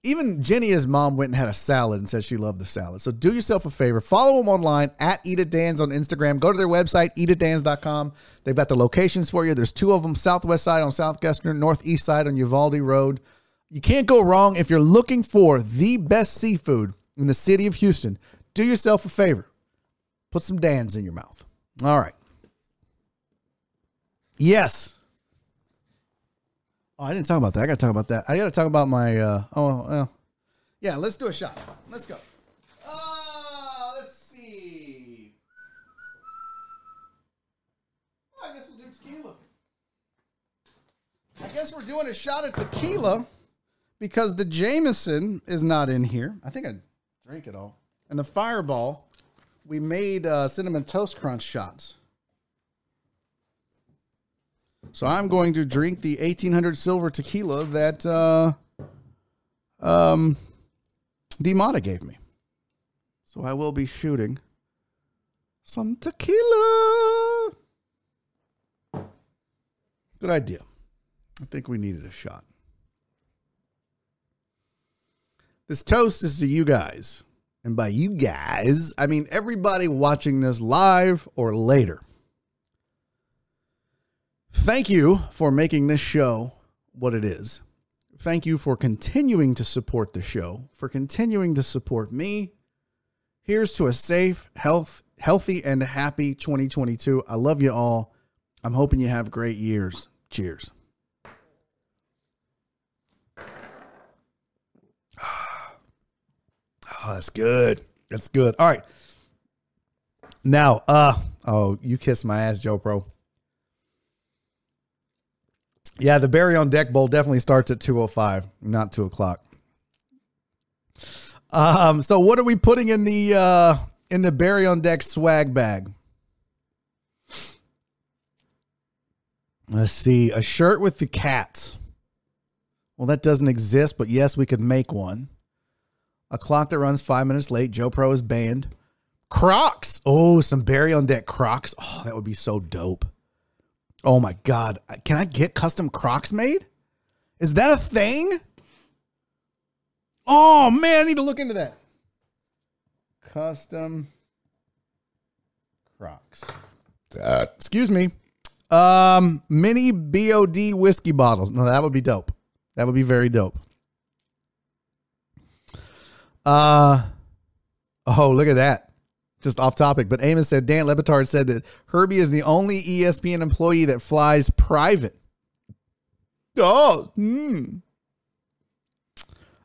even Jenny's mom, went and had a salad and said she loved the salad. So do yourself a favor. Follow them online at Eat at Dan's on Instagram. Go to their website, eatatdans.com. They've got the locations for you. There's two of them, southwest side on Southwestern, northeast side on Uvalde Road. You can't go wrong if you're looking for the best seafood in the city of Houston. Do yourself a favor. Put some Dan's in your mouth. All right. Yes. Oh, I didn't talk about that. I got to talk about that. I got to talk about my. Uh, oh, well, yeah. Let's do a shot. Let's go. Uh, let's see. I guess we'll do tequila. I guess we're doing a shot at tequila because the Jameson is not in here. I think I drank it all. And the Fireball, we made uh, cinnamon toast crunch shots. So I'm going to drink the 1800 silver tequila that uh, um, Demata gave me. So I will be shooting some tequila. Good idea. I think we needed a shot. This toast is to you guys. And by you guys, I mean everybody watching this live or later. Thank you for making this show what it is. Thank you for continuing to support the show, for continuing to support me. Here's to a safe, health, healthy, and happy 2022. I love you all. I'm hoping you have great years. Cheers. Oh, that's good. That's good. All right. Now, uh, Oh, you kiss my ass, Joe Pro. Yeah, the Barry on Deck Bowl definitely starts at 205, not 2 o'clock. Um, so what are we putting in the uh in the Barry on Deck swag bag? Let's see, a shirt with the cats. Well, that doesn't exist, but yes, we could make one. A clock that runs five minutes late. Joe Pro is banned. Crocs. Oh, some Barry on Deck Crocs. Oh, that would be so dope. Oh my God. Can I get custom Crocs made? Is that a thing? Oh man, I need to look into that. Custom Crocs. Uh, excuse me. Um, mini BOD whiskey bottles. No, that would be dope. That would be very dope. Uh oh, look at that. Just off topic, but Amos said Dan Le Batard said that Herbie is the only ESPN employee that flies private. Oh, hmm.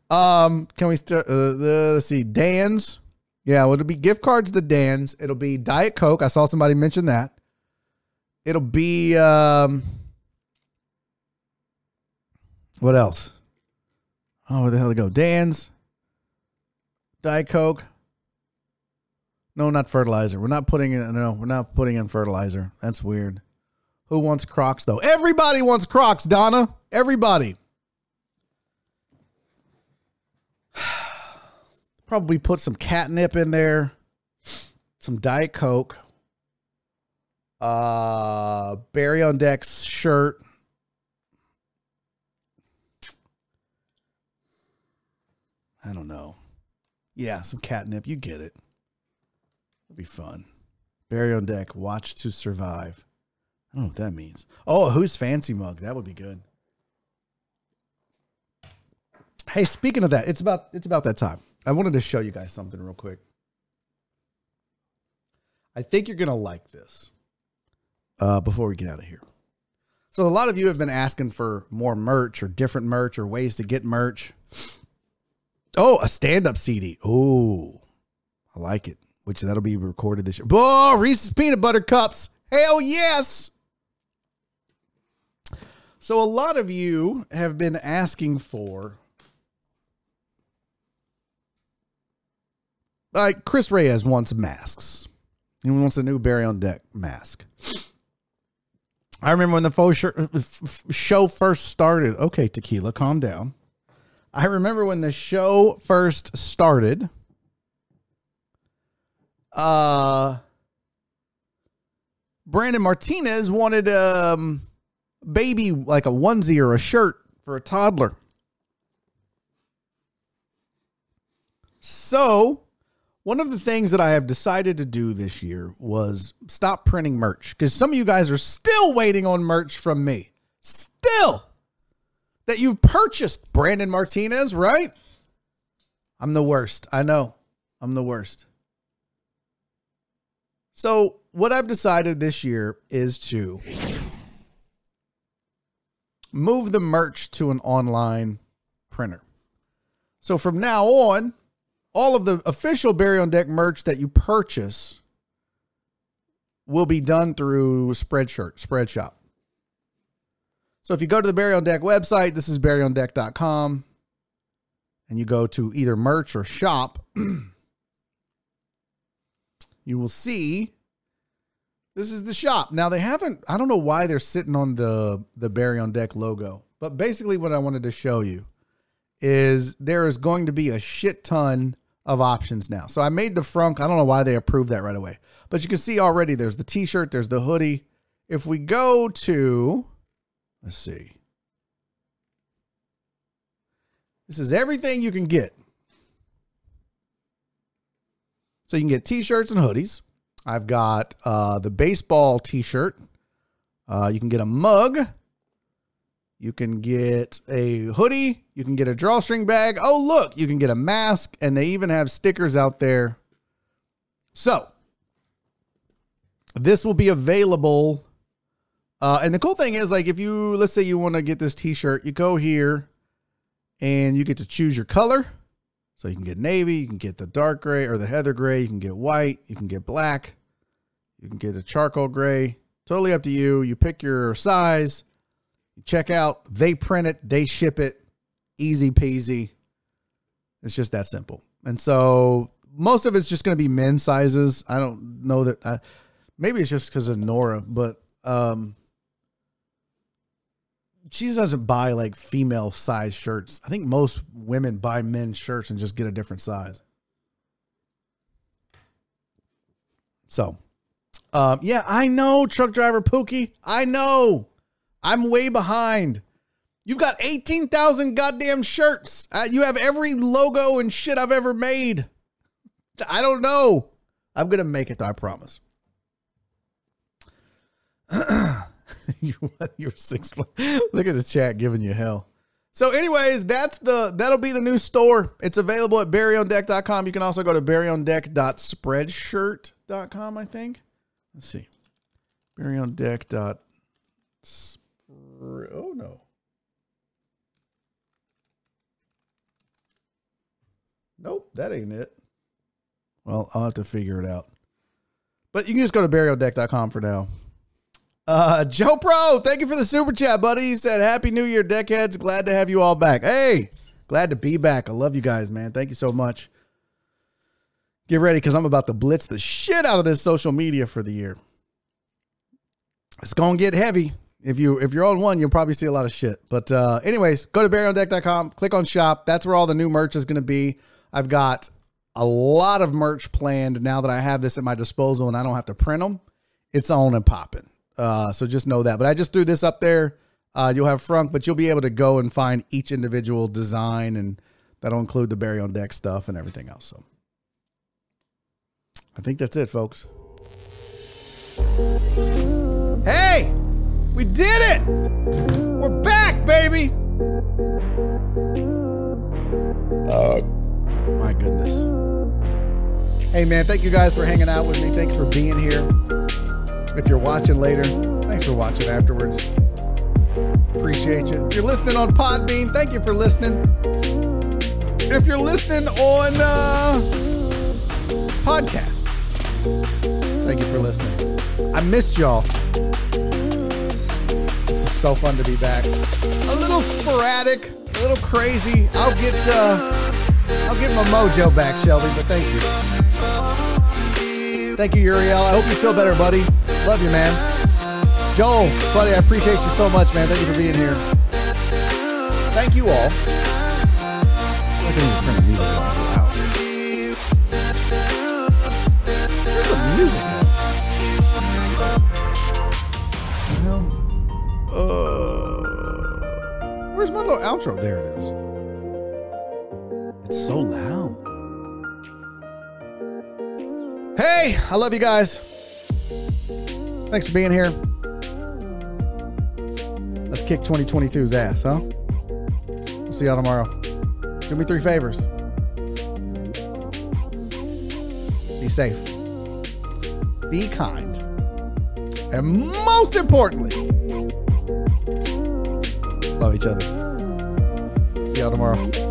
Um, can we start? Uh, let's see, Dan's. Yeah, well, it'll be gift cards to Dan's. It'll be Diet Coke. I saw somebody mention that. It'll be um. What else? Oh, where the hell to go? Dan's. Diet Coke. No, not fertilizer. We're not putting in. No, we're not putting in fertilizer. That's weird. Who wants Crocs though? Everybody wants Crocs, Donna. Everybody. Probably put some catnip in there, some Diet Coke, uh, Barry on Deck's shirt. I don't know. Yeah, some catnip. You get it. It'll be fun. Barry on Deck, watch to survive. I don't know what that means. Oh, who's fancy mug? That would be good. Hey, speaking of that, it's about it's about that time. I wanted to show you guys something real quick. I think you're gonna like this. Uh, before we get out of here, so a lot of you have been asking for more merch or different merch or ways to get merch. Oh, a stand-up CD. Oh, I like it. Which that'll be recorded this year. Oh, Reese's peanut butter cups. Hell yes. So a lot of you have been asking for like Chris Reyes wants masks. He wants a new Barry on Deck mask. I remember when the faux show first started. Okay, tequila, calm down. I remember when the show first started. Uh Brandon Martinez wanted um baby like a onesie or a shirt for a toddler. So, one of the things that I have decided to do this year was stop printing merch because some of you guys are still waiting on merch from me. Still. That you've purchased Brandon Martinez, right? I'm the worst. I know. I'm the worst. So, what I've decided this year is to move the merch to an online printer. So, from now on, all of the official Barry on Deck merch that you purchase will be done through Spreadshirt, Spreadshop. So if you go to the Barry on Deck website, this is barryondeck.com, and you go to either merch or shop, you will see this is the shop. Now they haven't I don't know why they're sitting on the the Barry on Deck logo, but basically what I wanted to show you is there is going to be a shit ton of options now. So I made the frunk. I don't know why they approved that right away. But you can see already there's the t-shirt, there's the hoodie. If we go to let's see. This is everything you can get. So you can get t-shirts and hoodies. I've got uh, the baseball t-shirt. Uh, you can get a mug. You can get a hoodie. You can get a drawstring bag. Oh, look, you can get a mask, and they even have stickers out there. So, this will be available. Uh, and the cool thing is, like, if you, let's say you want to get this t shirt, you go here and you get to choose your color. So, you can get navy, you can get the dark gray or the heather gray, you can get white, you can get black, You can get a charcoal gray. Totally up to you. You pick your size. You check out. They print it. They ship it. Easy peasy. It's just that simple. And so most of it's just going to be men's sizes. I don't know that. I, maybe it's just because of Nora, but um, she doesn't buy like female size shirts. I think most women buy men's shirts and just get a different size. So, um, yeah, I know, truck driver Pookie. I know. I'm way behind. You've got 18,000 goddamn shirts. Uh, you have every logo and shit I've ever made. I don't know. I'm going to make it, I promise. you, you're six. Look at the chat giving you hell. So, anyways, that's the that'll be the new store. It's available at barryondeck.com. You can also go to barryondeck.spreadshirt.com, I think. Let's see. barryondeck. dot Oh no. Nope, that ain't it. Well, I'll have to figure it out. But you can just go to barryondeck.com for now. Uh, Joe Pro, thank you for the super chat, buddy. He said, Happy New Year, deckheads. Glad to have you all back. Hey, glad to be back. I love you guys, man. Thank you so much. Get ready because I'm about to blitz the shit out of this social media for the year. It's gonna get heavy. If you if you're on one, you'll probably see a lot of shit. But uh, anyways, go to barryondeck.com, click on shop. That's where all the new merch is gonna be. I've got a lot of merch planned now that I have this at my disposal and I don't have to print them. It's on and popping. Uh, so just know that. But I just threw this up there. Uh, you'll have Frunk, but you'll be able to go and find each individual design, and that'll include the Barry on Deck stuff and everything else. So I think that's it, folks. Hey, we did it! We're back, baby! Uh, my goodness. Hey, man, thank you guys for hanging out with me. Thanks for being here. If you're watching later, thanks for watching afterwards. Appreciate you. If you're listening on Podbean, thank you for listening. If you're listening on uh, podcast, thank you for listening. I missed y'all. This was so fun to be back. A little sporadic, a little crazy. I'll get uh, I'll get my mojo back, Shelby. But thank you. Thank you, Uriel. I hope you feel better, buddy. Love you, man. Joel, buddy, I appreciate you so much, man. Thank you for being here. Thank you all. I can even turn the music off the music? The? Uh, where's my little outro? There it is. It's so loud. Hey, I love you guys. Thanks for being here. Let's kick 2022's ass, huh? We'll see y'all tomorrow. Do me three favors. Be safe. Be kind. And most importantly, love each other. See y'all tomorrow.